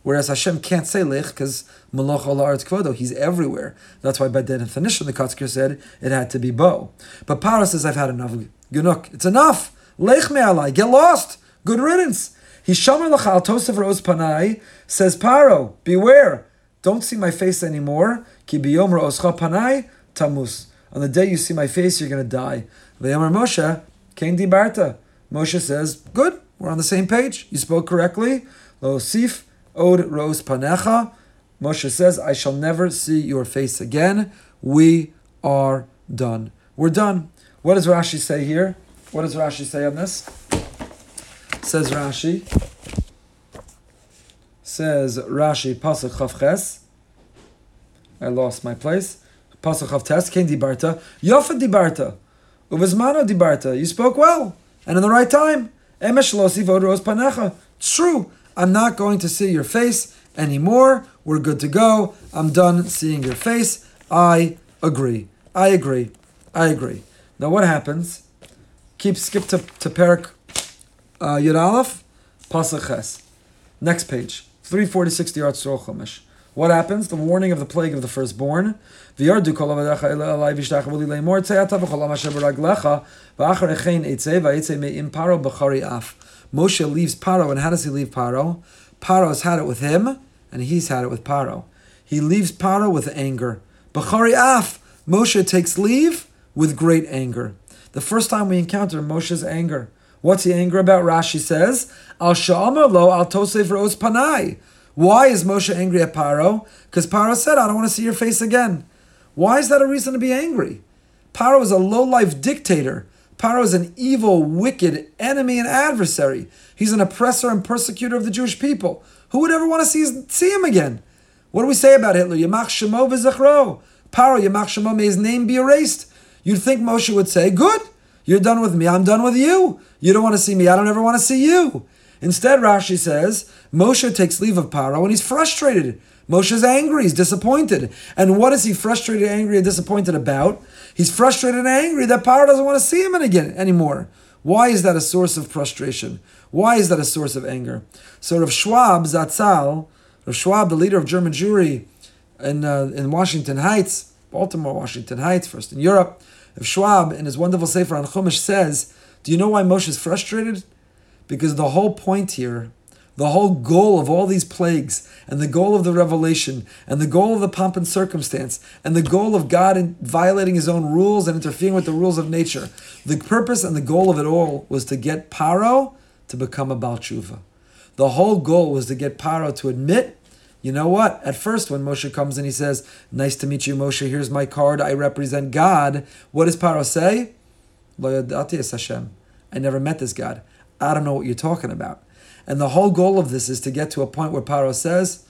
Whereas Hashem can't say lech because Malach Aretz Kvodo, he's everywhere. That's why by definition the Kotzker said it had to be Bo. But Paro says, I've had enough Genuk. It's enough. Lech me alai. Get lost. Good riddance. Hishamar lachal Tosef Rose Panai says Paro, beware. Don't see my face anymore. Ki biyom oscha panai tamus. On the day you see my face, you're going to die. V'yamar Moshe, Kain Dibarta. Moshe says, good, we're on the same page. You spoke correctly. Lo sif od rose panecha. Moshe says, I shall never see your face again. We are done. We're done. What does Rashi say here? What does Rashi say on this? Says Rashi. Says Rashi, Pasuk Chavches. I lost my place. Pasuk Chavtes, Ken Dibarta. Yofa Dibarta. Uvazmano Dibarta. You spoke well. And in the right time. Emesh Losi Panecha. True. I'm not going to see your face anymore. We're good to go. I'm done seeing your face. I agree. I agree. I agree. Now what happens? Keep skip to, to Perak uh, Yud Aleph, Pasach Ches. Next page, 346 the Chumash. What happens? The warning of the plague of the firstborn. Moshe leaves Paro, and how does he leave Paro? Paro's had it with him, and he's had it with Paro. He leaves Paro with anger. Moshe takes leave with great anger. the first time we encounter Moshe's anger. What's he angry about? Rashi says, Al Sha'amar lo al Tosef Ros Panai. Why is Moshe angry at Paro? Because Paro said, I don't want to see your face again. Why is that a reason to be angry? Paro is a low-life dictator. Paro is an evil, wicked enemy and adversary. He's an oppressor and persecutor of the Jewish people. Who would ever want to see, see him again? What do we say about Hitler? Yamach Shemo v'zachro. Paro, Yamach Shemo, may his name be erased. You'd think Moshe would say, good, you're done with me, I'm done with you. You don't want to see me, I don't ever want to see you. Instead, Rashi says, Moshe takes leave of Paro and he's frustrated. Moshe's angry, he's disappointed. And what is he frustrated, angry, and disappointed about? He's frustrated and angry that Paro doesn't want to see him again anymore. Why is that a source of frustration? Why is that a source of anger? So Rav Schwab Zatzal, Rav Schwab, the leader of German Jewry in, uh, in Washington Heights, Baltimore, Washington Heights, first in Europe, Rav Schwab, in his wonderful Sefer on Chumash, says, Do you know why Moshe is frustrated? Because the whole point here, the whole goal of all these plagues, and the goal of the revelation, and the goal of the pomp and circumstance, and the goal of God in violating his own rules and interfering with the rules of nature, the purpose and the goal of it all was to get Paro to become a Baal Tshuva. The whole goal was to get Paro to admit, you know what? At first, when Moshe comes and he says, Nice to meet you, Moshe, here's my card, I represent God, what does Paro say? I never met this God. I don't know what you're talking about. And the whole goal of this is to get to a point where Paro says,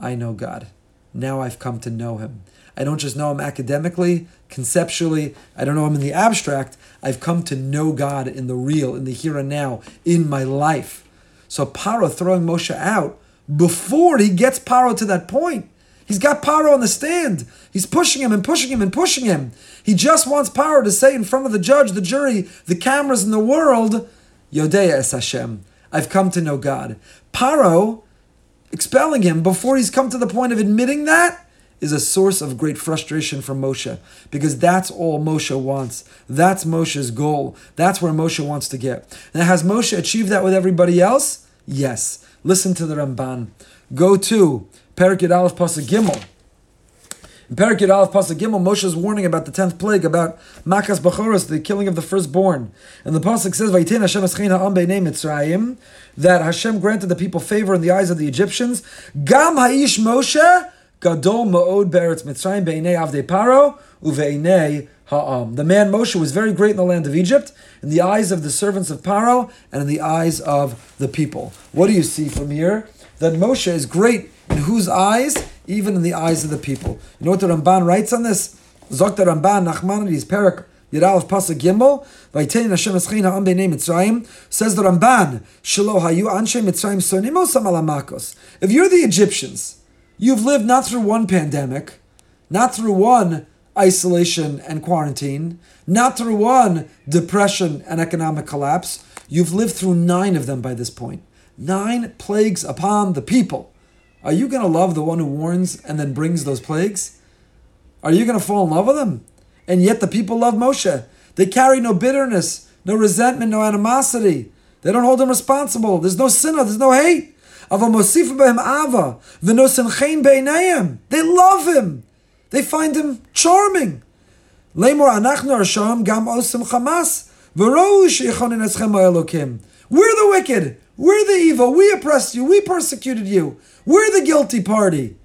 I know God. Now I've come to know him. I don't just know him academically, conceptually, I don't know him in the abstract. I've come to know God in the real, in the here and now, in my life. So Paro throwing Moshe out before he gets Paro to that point. He's got Paro on the stand. He's pushing him and pushing him and pushing him. He just wants Paro to say in front of the judge, the jury, the cameras in the world, Yodea es Hashem. I've come to know God. Paro expelling him before he's come to the point of admitting that is a source of great frustration for Moshe because that's all Moshe wants. That's Moshe's goal. That's where Moshe wants to get. And has Moshe achieved that with everybody else? Yes. Listen to the Ramban. Go to Perik Yud Aleph Pasuk Gimel. In Perik Yud Aleph Pasuk Gimel, Moshe's warning about the tenth plague, about Makas Bechoros, the killing of the firstborn. And the Pasuk says, Vaytin Hashem Eschein Ha'am Beinei Mitzrayim, that Hashem granted the people favor in the eyes of the Egyptians. Gam Ha'ish Moshe, Gadol Ma'od Beretz Mitzrayim Beinei Avdei Paro, Uveinei Ha'am. The man Moshe was very great in the land of Egypt, in the eyes of the servants of Paro, and in the eyes of the people. What do you see from here? That Moshe is great in whose eyes? even in the eyes of the people. You know what the Ramban writes on this? Zok the Ramban, Nachmanides, Perak, Yiralef Pasuk Gimel, Vaitein Hashem Eschein Ha'am B'nei Mitzrayim, says the Ramban, Shelo Hayu Anshe Mitzrayim Sonimos Amalamakos. If you're the Egyptians, you've lived not through one pandemic, not through one isolation and quarantine, not through one depression and economic collapse, you've lived through nine of them by this point. Nine plagues upon the people. Are you going to love the one who warns and then brings those plagues? Are you going to fall in love with him? And yet the people love Moshe. They carry no bitterness, no resentment, no animosity. They don't hold him responsible. There's no sinner, there's no hate. They love him. They find him charming. We're the wicked. We're the evil. We oppressed you. We persecuted you. We're the guilty party.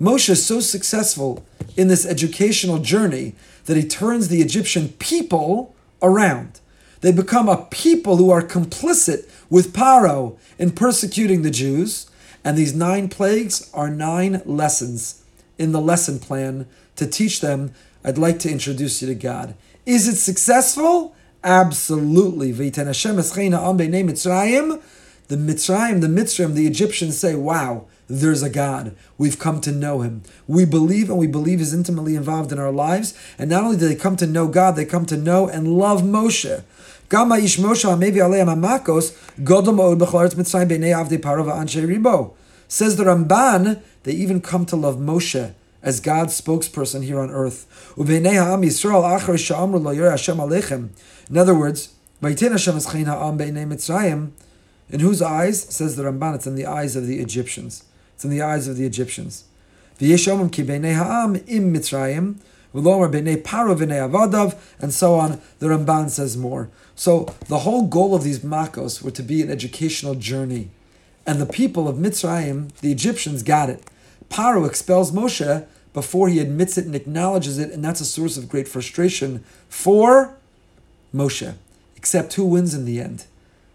Moshe is so successful in this educational journey that he turns the Egyptian people around. They become a people who are complicit with Paro in persecuting the Jews. And these nine plagues are nine lessons in the lesson plan to teach them. I'd like to introduce you to God. Is it successful? Absolutely. The Mitzrayim, the Mitzrayim, the Egyptians say, wow, there's a God. We've come to know him. We believe and we believe is intimately involved in our lives. And not only do they come to know God, they come to know and love Moshe. Says the Ramban, they even come to love Moshe as God's spokesperson here on earth. In other words, in whose eyes, says the Ramban, it's in the eyes of the Egyptians. It's in the eyes of the Egyptians. and so on. The Ramban says more. So the whole goal of these makos were to be an educational journey. And the people of Mitzrayim, the Egyptians, got it. Paro expels Moshe before he admits it and acknowledges it, and that's a source of great frustration for Moshe. Except who wins in the end?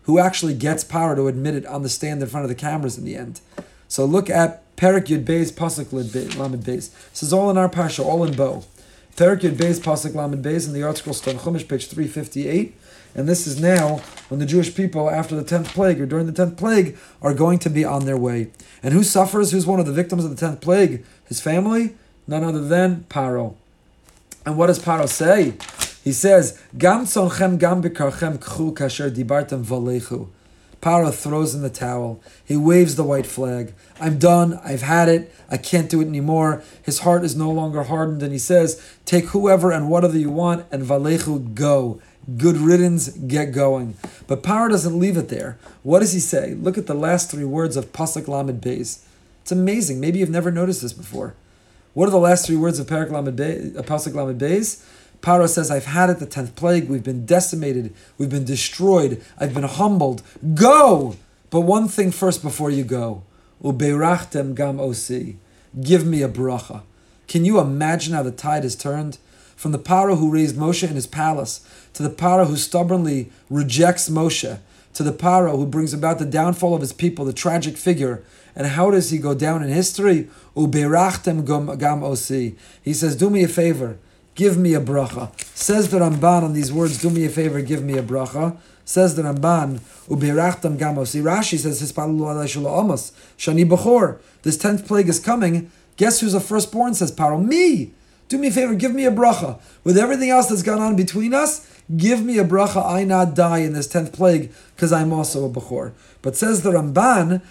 Who actually gets power to admit it on the stand in front of the cameras in the end? So look at Perik Yud Beis Pasuk Lamed Beis. This is all in our Pasha, all in Bo. Perik Yud Beis Pasuk Lamed Beis in the ArtScroll Stone Chumash, page 358. And this is now when the Jewish people, after the 10th plague or during the 10th plague, are going to be on their way. And who suffers? Who's one of the victims of the 10th plague? His family? None other than Paro. And what does Paro say? He says, Gam tzonchem gam bikarchem kchu kasher dibartem valechu. Paro throws in the towel. He waves the white flag. I'm done. I've had it. I can't do it anymore. His heart is no longer hardened, and he says, Take whoever and whatever you want, and valechu, go. Good riddance, get going. But Paro doesn't leave it there. What does he say? Look at the last three words of Pasuk Lamed Beis. It's amazing. Maybe you've never noticed this before. What are the last three words of Pasuk Lamed Beis? Paro says, I've had it the tenth plague. We've been decimated. We've been destroyed. I've been humbled. Go! But one thing first before you go. Ubeirachtem gam osi. Give me a bracha. Can you imagine how the tide has turned? From the Paro who raised Moshe in his palace, to the Paro who stubbornly rejects Moshe, to the Paro who brings about the downfall of his people, the tragic figure. And how does he go down in history? Ubeirachtem gam osi. He says, Do me a favor give me a bracha. Says the Ramban on these words, do me a favor, give me a bracha. Says the Ramban, ubirachtam gamos. Rashi says, amos, shani bechor. This tenth plague is coming. Guess who's a firstborn? Says Paro. Me. Do me a favor, give me a bracha. With everything else that's gone on between us, give me a bracha. I not die in this tenth plague because I'm also a bechor. But says the Ramban,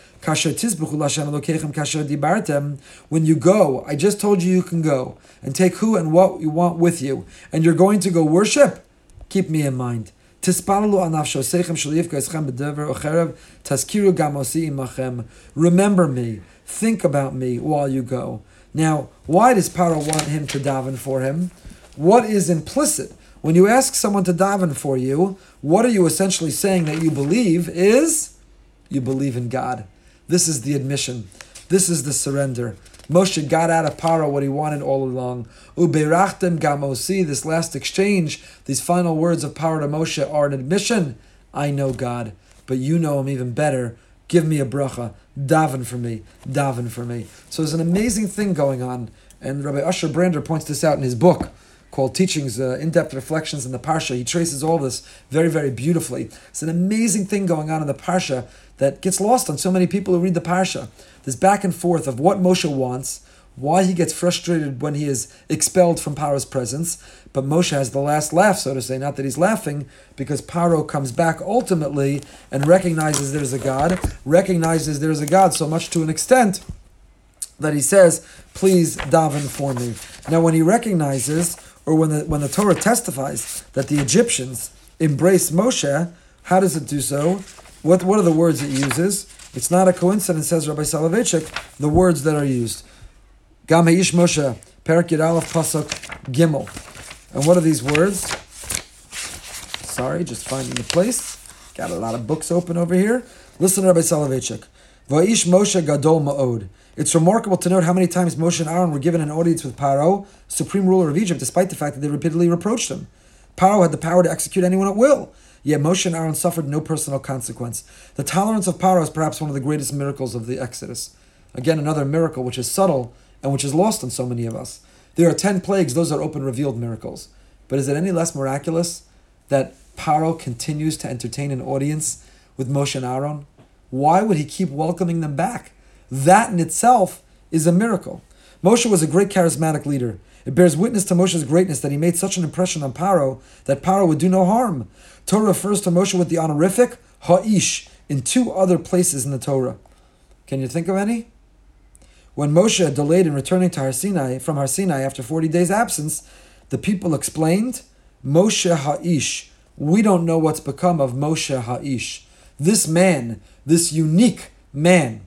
when you go, I just told you you can go and take who and what you want with you, and you're going to go worship. Keep me in mind. Remember me. Think about me while you go. Now, why does Paro want him to daven for him? What is implicit when you ask someone to daven for you? What are you essentially saying that you believe is you believe in God. This is the admission. This is the surrender. Moshe got out of Paro what he wanted all along. Uberachtem gamosi, this last exchange, these final words of Paro to Moshe are an admission. I know God, but you know him even better. Give me a bracha. Daven for me. Daven for me. So there's an amazing thing going on. And Rabbi Usher Brander points this out in his book called Teachings, uh, In-Depth Reflections in the Parsha. He traces all this very, very beautifully. It's an amazing thing going on in the Parsha that gets lost on so many people who read the Parsha. This back and forth of what Moshe wants, why he gets frustrated when he is expelled from Paro's presence, but Moshe has the last laugh, so to say. Not that he's laughing, because Paro comes back ultimately and recognizes there's a God, recognizes there's a God so much to an extent that he says, Please daven for me. Now, when he recognizes, or when the, when the Torah testifies that the Egyptians embrace Moshe, how does it do so? What, what are the words it uses? It's not a coincidence, says Rabbi Soloveitchik, the words that are used. Gam Ha'ish Moshe, Perak Aleph Pasuk Gimel. And what are these words? Sorry, just finding the place. Got a lot of books open over here. Listen to Rabbi Soloveitchik. Va'ish Moshe Gadol Ma'od. It's remarkable to note how many times Moshe and Aaron were given an audience with Paro, supreme ruler of Egypt, despite the fact that they repeatedly reproached him. Paro had the power to execute anyone at will. Yet Moshe and Aaron suffered no personal consequence. The tolerance of Paro is perhaps one of the greatest miracles of the Exodus. Again, another miracle which is subtle and which is lost on so many of us. There are ten plagues, those are open revealed miracles. But is it any less miraculous that Paro continues to entertain an audience with Moshe and Aaron? Why would he keep welcoming them back? That in itself is a miracle. Moshe was a great charismatic leader. It bears witness to Moshe's greatness that he made such an impression on Paro that Paro would do no harm. Torah refers to Moshe with the honorific Ha'ish in two other places in the Torah. Can you think of any? When Moshe delayed in returning to Har Sinai, from Har Sinai after 40 days' absence, the people explained, Moshe Ha'ish. We don't know what's become of Moshe Ha'ish. This man, this unique man,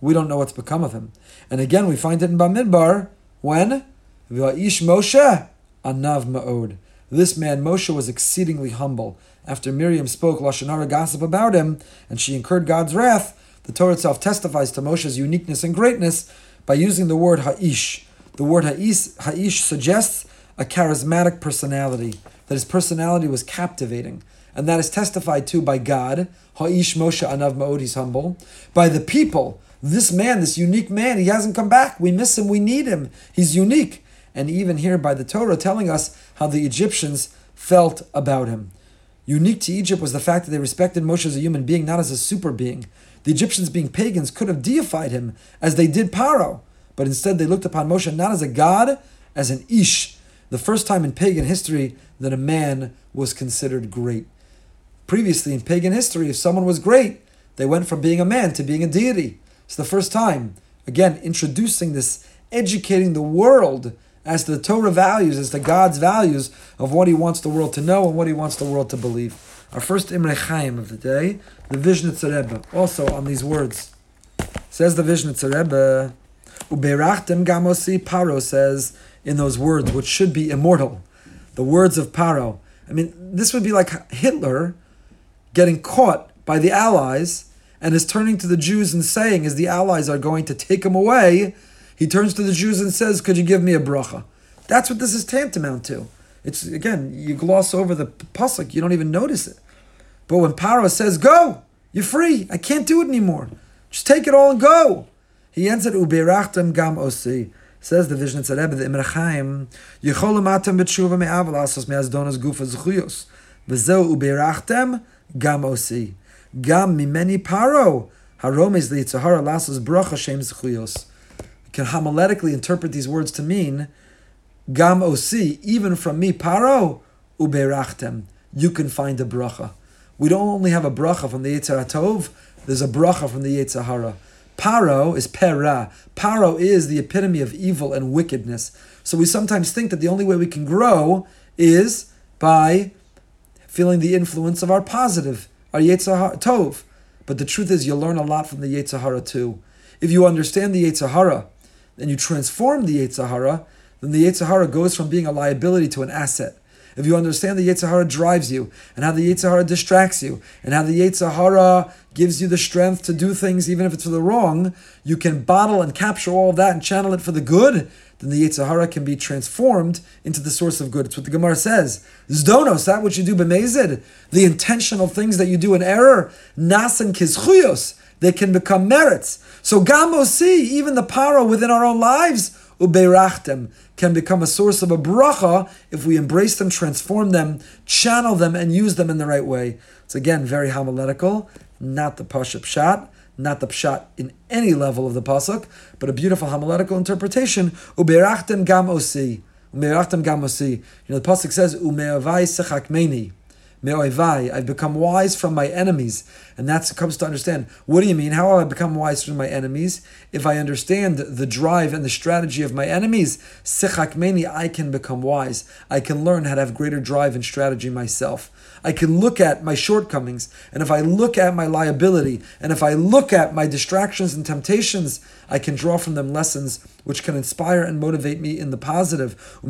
we don't know what's become of him. And again, we find it in Bamidbar when Va'ish Moshe anav ma'od. This man, Moshe, was exceedingly humble. After Miriam spoke Lashon Hara gossip about him, and she incurred God's wrath, the Torah itself testifies to Moshe's uniqueness and greatness by using the word ha'ish. The word ha'ish, ha'ish suggests a charismatic personality, that his personality was captivating. And that is testified to by God, ha'ish Moshe anav ma'od, he's humble, by the people. This man, this unique man, he hasn't come back. We miss him, we need him. He's unique. And even here by the Torah telling us how the Egyptians felt about him. Unique to Egypt was the fact that they respected Moshe as a human being, not as a super being. The Egyptians, being pagans, could have deified him as they did Paro, but instead they looked upon Moshe not as a god, as an ish, the first time in pagan history that a man was considered great. Previously in pagan history, if someone was great, they went from being a man to being a deity. It's the first time, again, introducing this, educating the world as to the Torah values, as to God's values of what He wants the world to know and what He wants the world to believe. Our first Imre Chaim of the day, the Vizhnitzer Rebbe, also on these words. Says the Vizhnitzer Rebbe, Uberachtem Gamosi, Paro says in those words, which should be immortal, the words of Paro. I mean, this would be like Hitler getting caught by the Allies and is turning to the Jews and saying, as the Allies are going to take him away, he turns to the Jews and says, Could you give me a bracha? That's what this is tantamount to. It's again, you gloss over the pasuk, you don't even notice it. But when Paro says, Go, you're free, I can't do it anymore. Just take it all and go. He ends it Uberachtem Gam Osi. Says the Vizhnitzer Rebbe, the Imre Chaim, Yecholim Atem B'tshuva Me'aval Asos Me'azdonas Gufa Zchuyos. V'zeu Uberachtem Gam Osi. Gam Mimeni Paro. Haromes Liyitzahara Lasos Bracha Shem Zchuyos can homiletically interpret these words to mean Gam osi, even from me, paro, uberachtem. You can find a bracha. We don't only have a bracha from the Yetzer Tov, there's a bracha from the Yetzer Hara. Paro is pera. Paro is the epitome of evil and wickedness. So we sometimes think that the only way we can grow is by feeling the influence of our positive, our Yetzer Tov. But the truth is, you'll learn a lot from the Yetzer Hara too. If you understand the Yetzer Hara, and you transform the Yetzer Hara, then the Yetzer Hara goes from being a liability to an asset. If you understand the Yetzer Hara drives you, and how the Yetzer Hara distracts you, and how the Yetzer Hara gives you the strength to do things even if it's for the wrong, you can bottle and capture all of that and channel it for the good, then the Yetzer Hara can be transformed into the source of good. It's what the Gemara says. Zdonos, that which you do b'mezid, the intentional things that you do in error, nasan kizchuyos, they can become merits. So gamosi, even the paro within our own lives, ubeirachtem, can become a source of a bracha if we embrace them, transform them, channel them, and use them in the right way. It's again very homiletical, not the pashut pshat, not the pshat in any level of the pasuk, but a beautiful homiletical interpretation. Uberachtem gam osi, gamosi. gam osi. You know, the pasuk says, Umeavai sechakmeni. Me'oivai, I've become wise from my enemies. And that comes to understand. What do you mean? How will I become wise from my enemies? If I understand the drive and the strategy of my enemies, meni, I can become wise. I can learn how to have greater drive and strategy myself. I can look at my shortcomings, and if I look at my liability, and if I look at my distractions and temptations, I can draw from them lessons which can inspire and motivate me in the positive.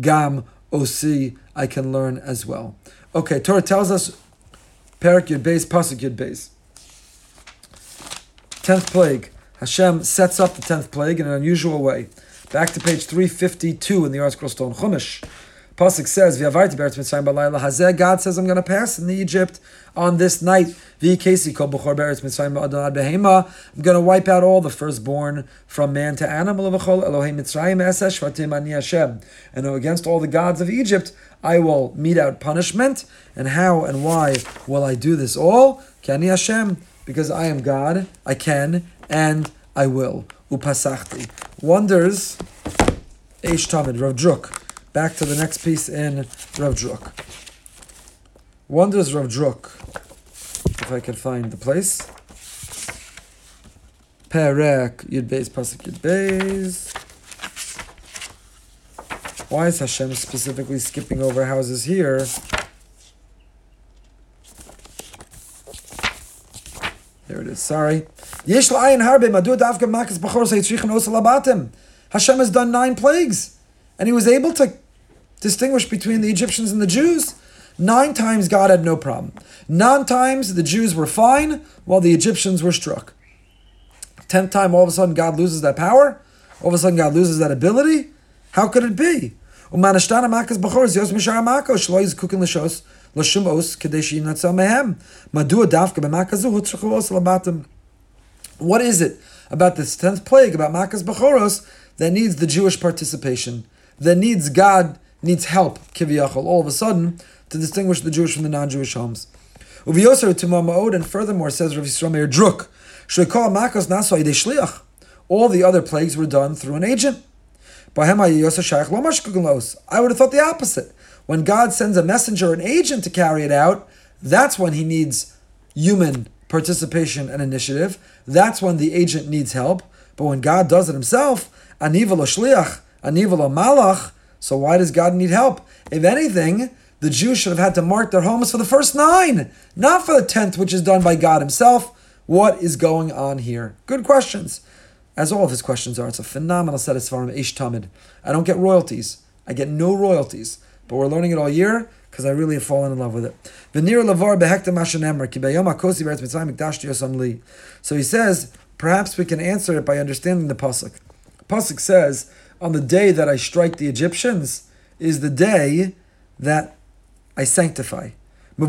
gam Oh, OC I can learn as well. Okay, Torah tells us Perak Yud Beis, Pasuk Yud Beis. Tenth plague. Hashem sets up the tenth plague in an unusual way. Back to page 352 in the ArtScroll Stone Chumash. Pasuk says, God says, I'm going to pass in Egypt on this night. I'm going to wipe out all the firstborn from man to animal. And against all the gods of Egypt, I will mete out punishment. And how and why will I do this all? Because I am God, I can, and I will. Upasachti. Wonders, Eish Tamid, Rav Druk. Back to the next piece in Rav Druk. Wonders Rav Druk. If I can find the place. Perek Yud Beis Pasuk Yud Beis. Why is Hashem specifically skipping over houses here? There it is. Sorry. Yesh la'ayin harbe madu davka makas b'chor labatim. Hashem has done nine plagues, and he was able to distinguish between the Egyptians and the Jews. Nine times God had no problem. Nine times the Jews were fine while the Egyptians were struck. Tenth time, all of a sudden, God loses that power. All of a sudden, God loses that ability. How could it be? What is it about this tenth plague, about Makas Bechoros, that needs the Jewish participation, that needs God, needs help, kiviyachol, all of a sudden, to distinguish the Jewish from the non-Jewish homes. And furthermore, says Rav Yisrael Meir Druk, all the other plagues were done through an agent. I would have thought the opposite. When God sends a messenger, an agent to carry it out, that's when he needs human participation and initiative. That's when the agent needs help. But when God does it himself, anival shliach, anival malach, so why does God need help? If anything, the Jews should have had to mark their homes for the first nine, not for the tenth, which is done by God himself. What is going on here? Good questions. As all of his questions are, it's a phenomenal set of Svarim Eish Tamid. I don't get royalties. I get no royalties. But we're learning it all year because I really have fallen in love with it. So he says, perhaps we can answer it by understanding the pasuk. Pasuk says, on the day that I strike the Egyptians is the day that I sanctify. On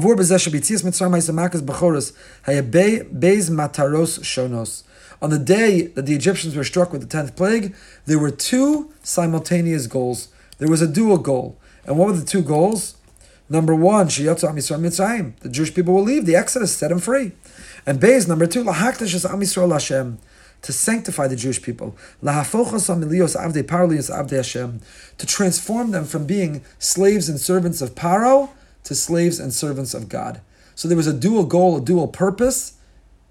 the day that the Egyptians were struck with the tenth plague, there were two simultaneous goals. There was a dual goal. And what were the two goals? Number one, the Jewish people will leave. The Exodus set them free. And Beis, number two, to sanctify the Jewish people, to transform them from being slaves and servants of Paro to slaves and servants of God. So there was a dual goal, a dual purpose.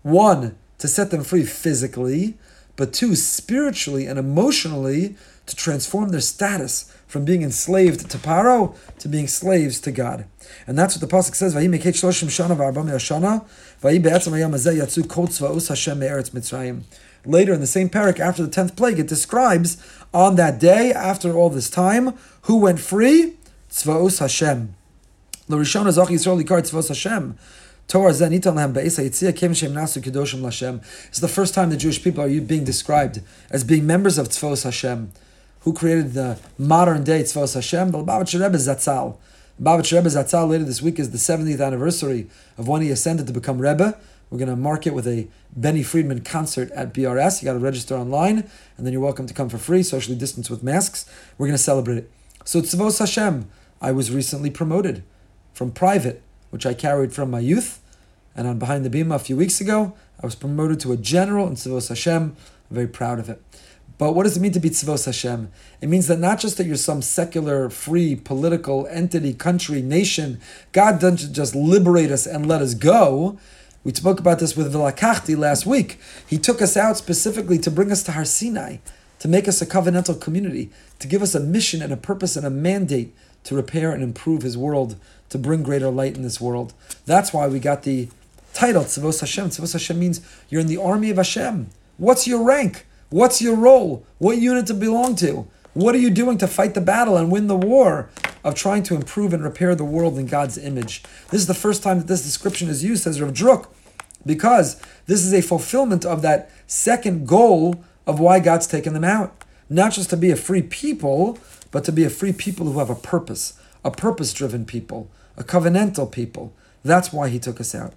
One, to set them free physically, but two, spiritually and emotionally to transform their status from being enslaved to Paro to being slaves to God. And that's what the Pasuk says, Later in the same parak, after the tenth plague, it describes on that day, after all this time, who went free? Tzvaos Hashem. L'rishon Zach Yisrael Likar Tzvaos Hashem. It's the first time the Jewish people are being described as being members of Tzvos Hashem. Who created the modern day Tzvos Hashem? The Lubavitcher Rebbe Zatzal. Lubavitcher Rebbe Zatzal later this week is the 70th anniversary of when he ascended to become Rebbe. We're going to mark it with a Benny Friedman concert at BRS. You got to register online, and then you're welcome to come for free, socially distanced with masks. We're going to celebrate it. So Tzvos Hashem, I was recently promoted from private which I carried from my youth. And on Behind the Bima a few weeks ago, I was promoted to a general in Tzivos Hashem. I'm very proud of it. But what does it mean to be Tzivos Hashem? It means that not just that you're some secular, free, political entity, country, nation. God doesn't just liberate us and let us go. We spoke about this with Vilakachti last week. He took us out specifically to bring us to Har Sinai, to make us a covenantal community, to give us a mission and a purpose and a mandate to repair and improve his world, to bring greater light in this world. That's why we got the title Tzivos Hashem. Tzivos Hashem means you're in the army of Hashem. What's your rank? What's your role? What unit to belong to? What are you doing to fight the battle and win the war of trying to improve and repair the world in God's image? This is the first time that this description is used, says Rav Druk, because this is a fulfillment of that second goal of why God's taken them out. Not just to be a free people, but to be a free people who have a purpose, a purpose driven people, a covenantal people. That's why he took us out.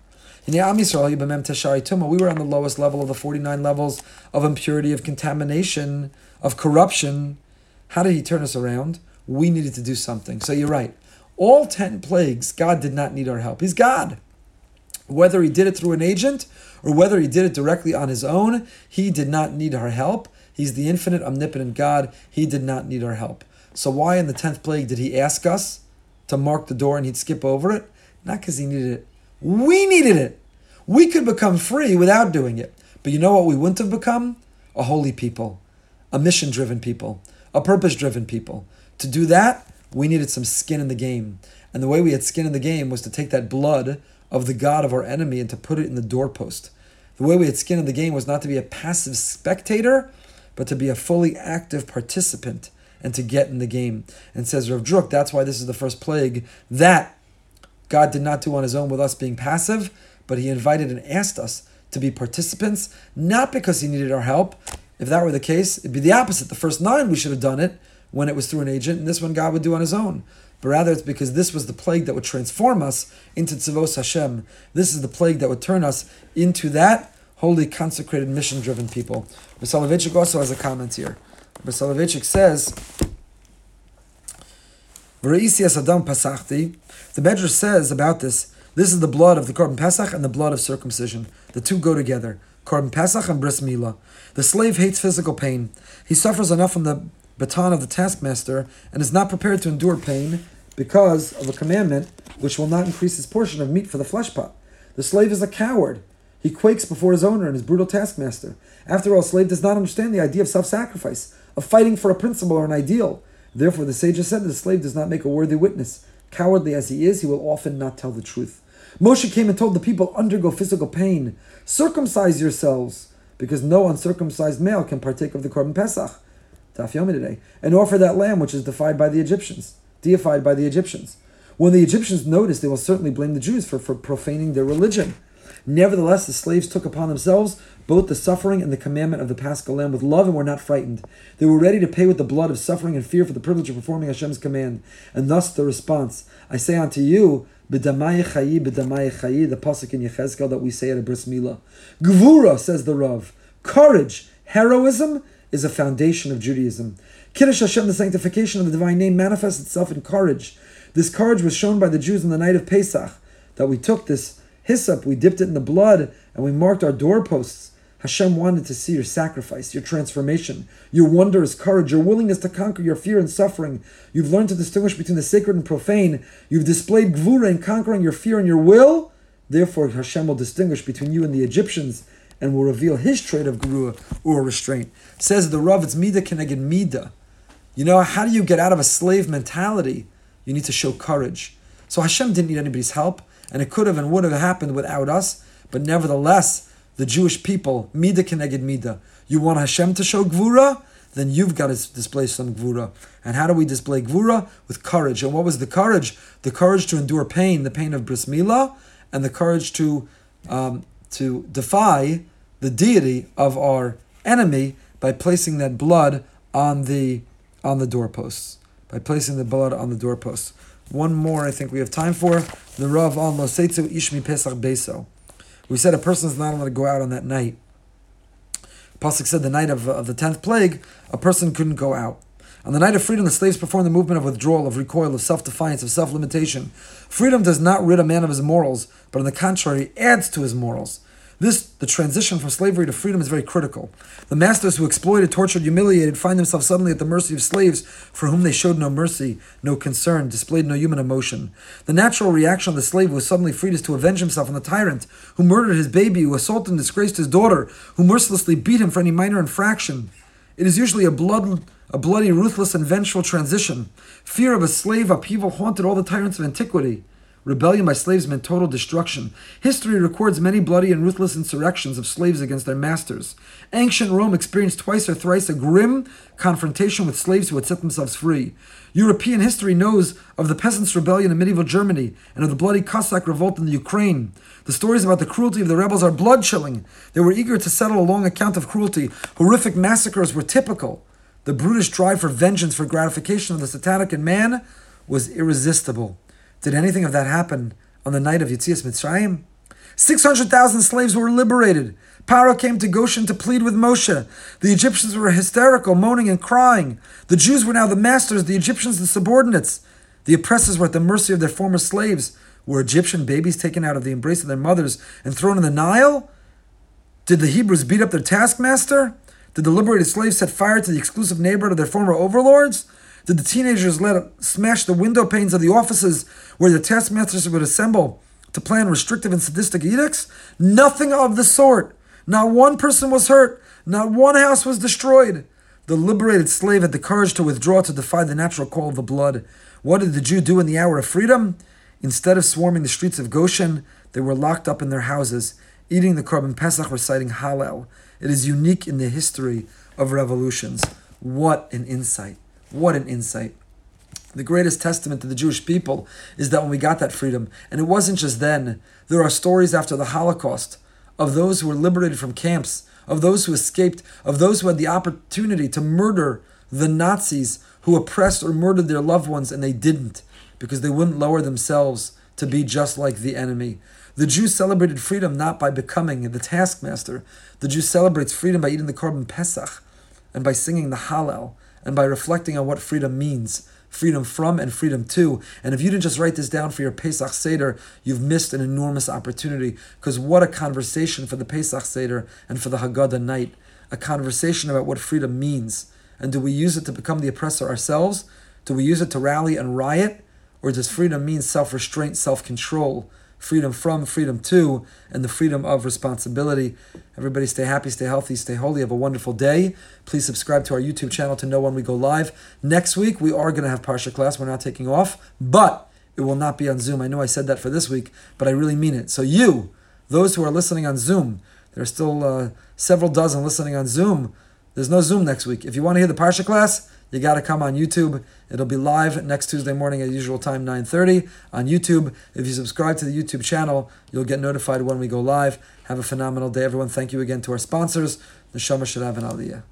In the we were on the lowest level of the 49 levels of impurity, of contamination, of corruption. How did he turn us around? We needed to do something. So you're right. All 10 plagues, God did not need our help. He's God. Whether he did it through an agent or whether he did it directly on his own, he did not need our help. He's the infinite, omnipotent God. He did not need our help. So why in the tenth plague did he ask us to mark the door and he'd skip over it? Not because he needed it. We needed it. We could become free without doing it. But you know what we wouldn't have become? A holy people, a mission driven people, a purpose driven people. To do that, we needed some skin in the game. And the way we had skin in the game was to take that blood of the God of our enemy and to put it in the doorpost. The way we had skin in the game was not to be a passive spectator, but to be a fully active participant and to get in the game. And says Rav Druk, that's why this is the first plague that God did not do on his own with us being passive, but he invited and asked us to be participants, not because he needed our help. If that were the case, it'd be the opposite. The first nine, we should have done it when it was through an agent, and this one God would do on his own. But rather, it's because this was the plague that would transform us into Tzivos Hashem. This is the plague that would turn us into that holy, consecrated, mission driven people. Soloveitchik also has a comment here. Soloveitchik says, the Medrash says about this, this is the blood of the Korban Pesach and the blood of circumcision. The two go together. Korban Pesach and Bris Milah. The slave hates physical pain. He suffers enough from the baton of the taskmaster and is not prepared to endure pain because of a commandment which will not increase his portion of meat for the flesh pot. The slave is a coward. He quakes before his owner and his brutal taskmaster. After all, slave does not understand the idea of self-sacrifice, of fighting for a principle or an ideal. Therefore, the sages said that the slave does not make a worthy witness. Cowardly as he is, he will often not tell the truth. Moshe came and told the people, undergo physical pain. Circumcise yourselves, because no uncircumcised male can partake of the Korban Pesach, Daf Yomi today, and offer that lamb which is defied by the Egyptians, deified by the Egyptians. When the Egyptians notice, they will certainly blame the Jews for, for profaning their religion. Nevertheless, the slaves took upon themselves both the suffering and the commandment of the Paschal Lamb with love and were not frightened. They were ready to pay with the blood of suffering and fear for the privilege of performing Hashem's command. And thus the response, I say unto you, B'damai chayi, chayi, the pasuk in Yechezkel that we say at a bris milah. Gvura, says the Rav, courage, heroism is a foundation of Judaism. Kiddush Hashem, the sanctification of the divine name, manifests itself in courage. This courage was shown by the Jews on the night of Pesach, that we took this hyssop, we dipped it in the blood, and we marked our doorposts. Hashem wanted to see your sacrifice, your transformation, your wondrous courage, your willingness to conquer your fear and suffering. You've learned to distinguish between the sacred and profane. You've displayed gvura in conquering your fear and your will. Therefore, Hashem will distinguish between you and the Egyptians and will reveal his trait of gvura or restraint. Says the Rav, it's mida keneged mida. You know, how do you get out of a slave mentality? You need to show courage. So Hashem didn't need anybody's help, and it could have and would have happened without us, but nevertheless, the Jewish people, mida keneged mida. You want Hashem to show gvura? Then you've got to display some gvura. And how do we display gvura? With courage. And what was the courage? The courage to endure pain, the pain of bris milah, and the courage to um, to defy the deity of our enemy by placing that blood on the on the doorposts. By placing the blood on the doorposts. One more I think we have time for. The Rav Mosetzu Ishmi Pesach Beso. We said a person is not allowed to go out on that night. Pasuk said the night of, of the tenth plague, a person couldn't go out. On the night of freedom, the slaves perform the movement of withdrawal, of recoil, of self defiance, of self limitation. Freedom does not rid a man of his morals, but on the contrary, adds to his morals. This, the transition from slavery to freedom, is very critical. The masters who exploited, tortured, humiliated find themselves suddenly at the mercy of slaves for whom they showed no mercy, no concern, displayed no human emotion. The natural reaction of the slave was suddenly freed is to avenge himself on the tyrant who murdered his baby, who assaulted and disgraced his daughter, who mercilessly beat him for any minor infraction. It is usually a blood a bloody, ruthless, and vengeful transition. Fear of a slave upheaval haunted all the tyrants of antiquity. Rebellion by slaves meant total destruction. History records many bloody and ruthless insurrections of slaves against their masters. Ancient Rome experienced twice or thrice a grim confrontation with slaves who had set themselves free. European history knows of the peasants' rebellion in medieval Germany and of the bloody Cossack revolt in the Ukraine. The stories about the cruelty of the rebels are blood chilling. They were eager to settle a long account of cruelty. Horrific massacres were typical. The brutish drive for vengeance, for gratification of the satanic in man, was irresistible. Did anything of that happen on the night of Yitzias Mitzrayim? 600,000 slaves were liberated. Paro came to Goshen to plead with Moshe. The Egyptians were hysterical, moaning and crying. The Jews were now the masters, the Egyptians the subordinates. The oppressors were at the mercy of their former slaves. Were Egyptian babies taken out of the embrace of their mothers and thrown in the Nile? Did the Hebrews beat up their taskmaster? Did the liberated slaves set fire to the exclusive neighborhood of their former overlords? Did the teenagers let smash the window panes of the offices where the taskmasters would assemble to plan restrictive and sadistic edicts? Nothing of the sort. Not one person was hurt. Not one house was destroyed. The liberated slave had the courage to withdraw to defy the natural call of the blood. What did the Jew do in the hour of freedom? Instead of swarming the streets of Goshen, they were locked up in their houses, eating the korban pesach, reciting Hallel. It is unique in the history of revolutions. What an insight. What an insight. The greatest testament to the Jewish people is that when we got that freedom, and it wasn't just then, there are stories after the Holocaust of those who were liberated from camps, of those who escaped, of those who had the opportunity to murder the Nazis who oppressed or murdered their loved ones and they didn't because they wouldn't lower themselves to be just like the enemy. The Jew celebrated freedom not by becoming the taskmaster. The Jew celebrates freedom by eating the korban pesach and by singing the Hallel and by reflecting on what freedom means freedom from and freedom to. And if you didn't just write this down for your Pesach Seder, you've missed an enormous opportunity. Because what a conversation for the Pesach Seder and for the Haggadah night. A conversation about what freedom means. And do we use it to become the oppressor ourselves? Do we use it to rally and riot? Or does freedom mean self restraint, self control? Freedom from, freedom to, and the freedom of responsibility. Everybody stay happy, stay healthy, stay holy. Have a wonderful day. Please subscribe to our YouTube channel to know when we go live. Next week, we are going to have Parsha class. We're not taking off, but it will not be on Zoom. I know I said that for this week, but I really mean it. So, you, those who are listening on Zoom, there are still uh, several dozen listening on Zoom. There's no Zoom next week. If you want to hear the Parsha class, you got to come on YouTube. It'll be live next Tuesday morning at usual time, 9.30 on YouTube. If you subscribe to the YouTube channel, you'll get notified when we go live. Have a phenomenal day, everyone. Thank you again to our sponsors, the Shama Shadav and Aliyah.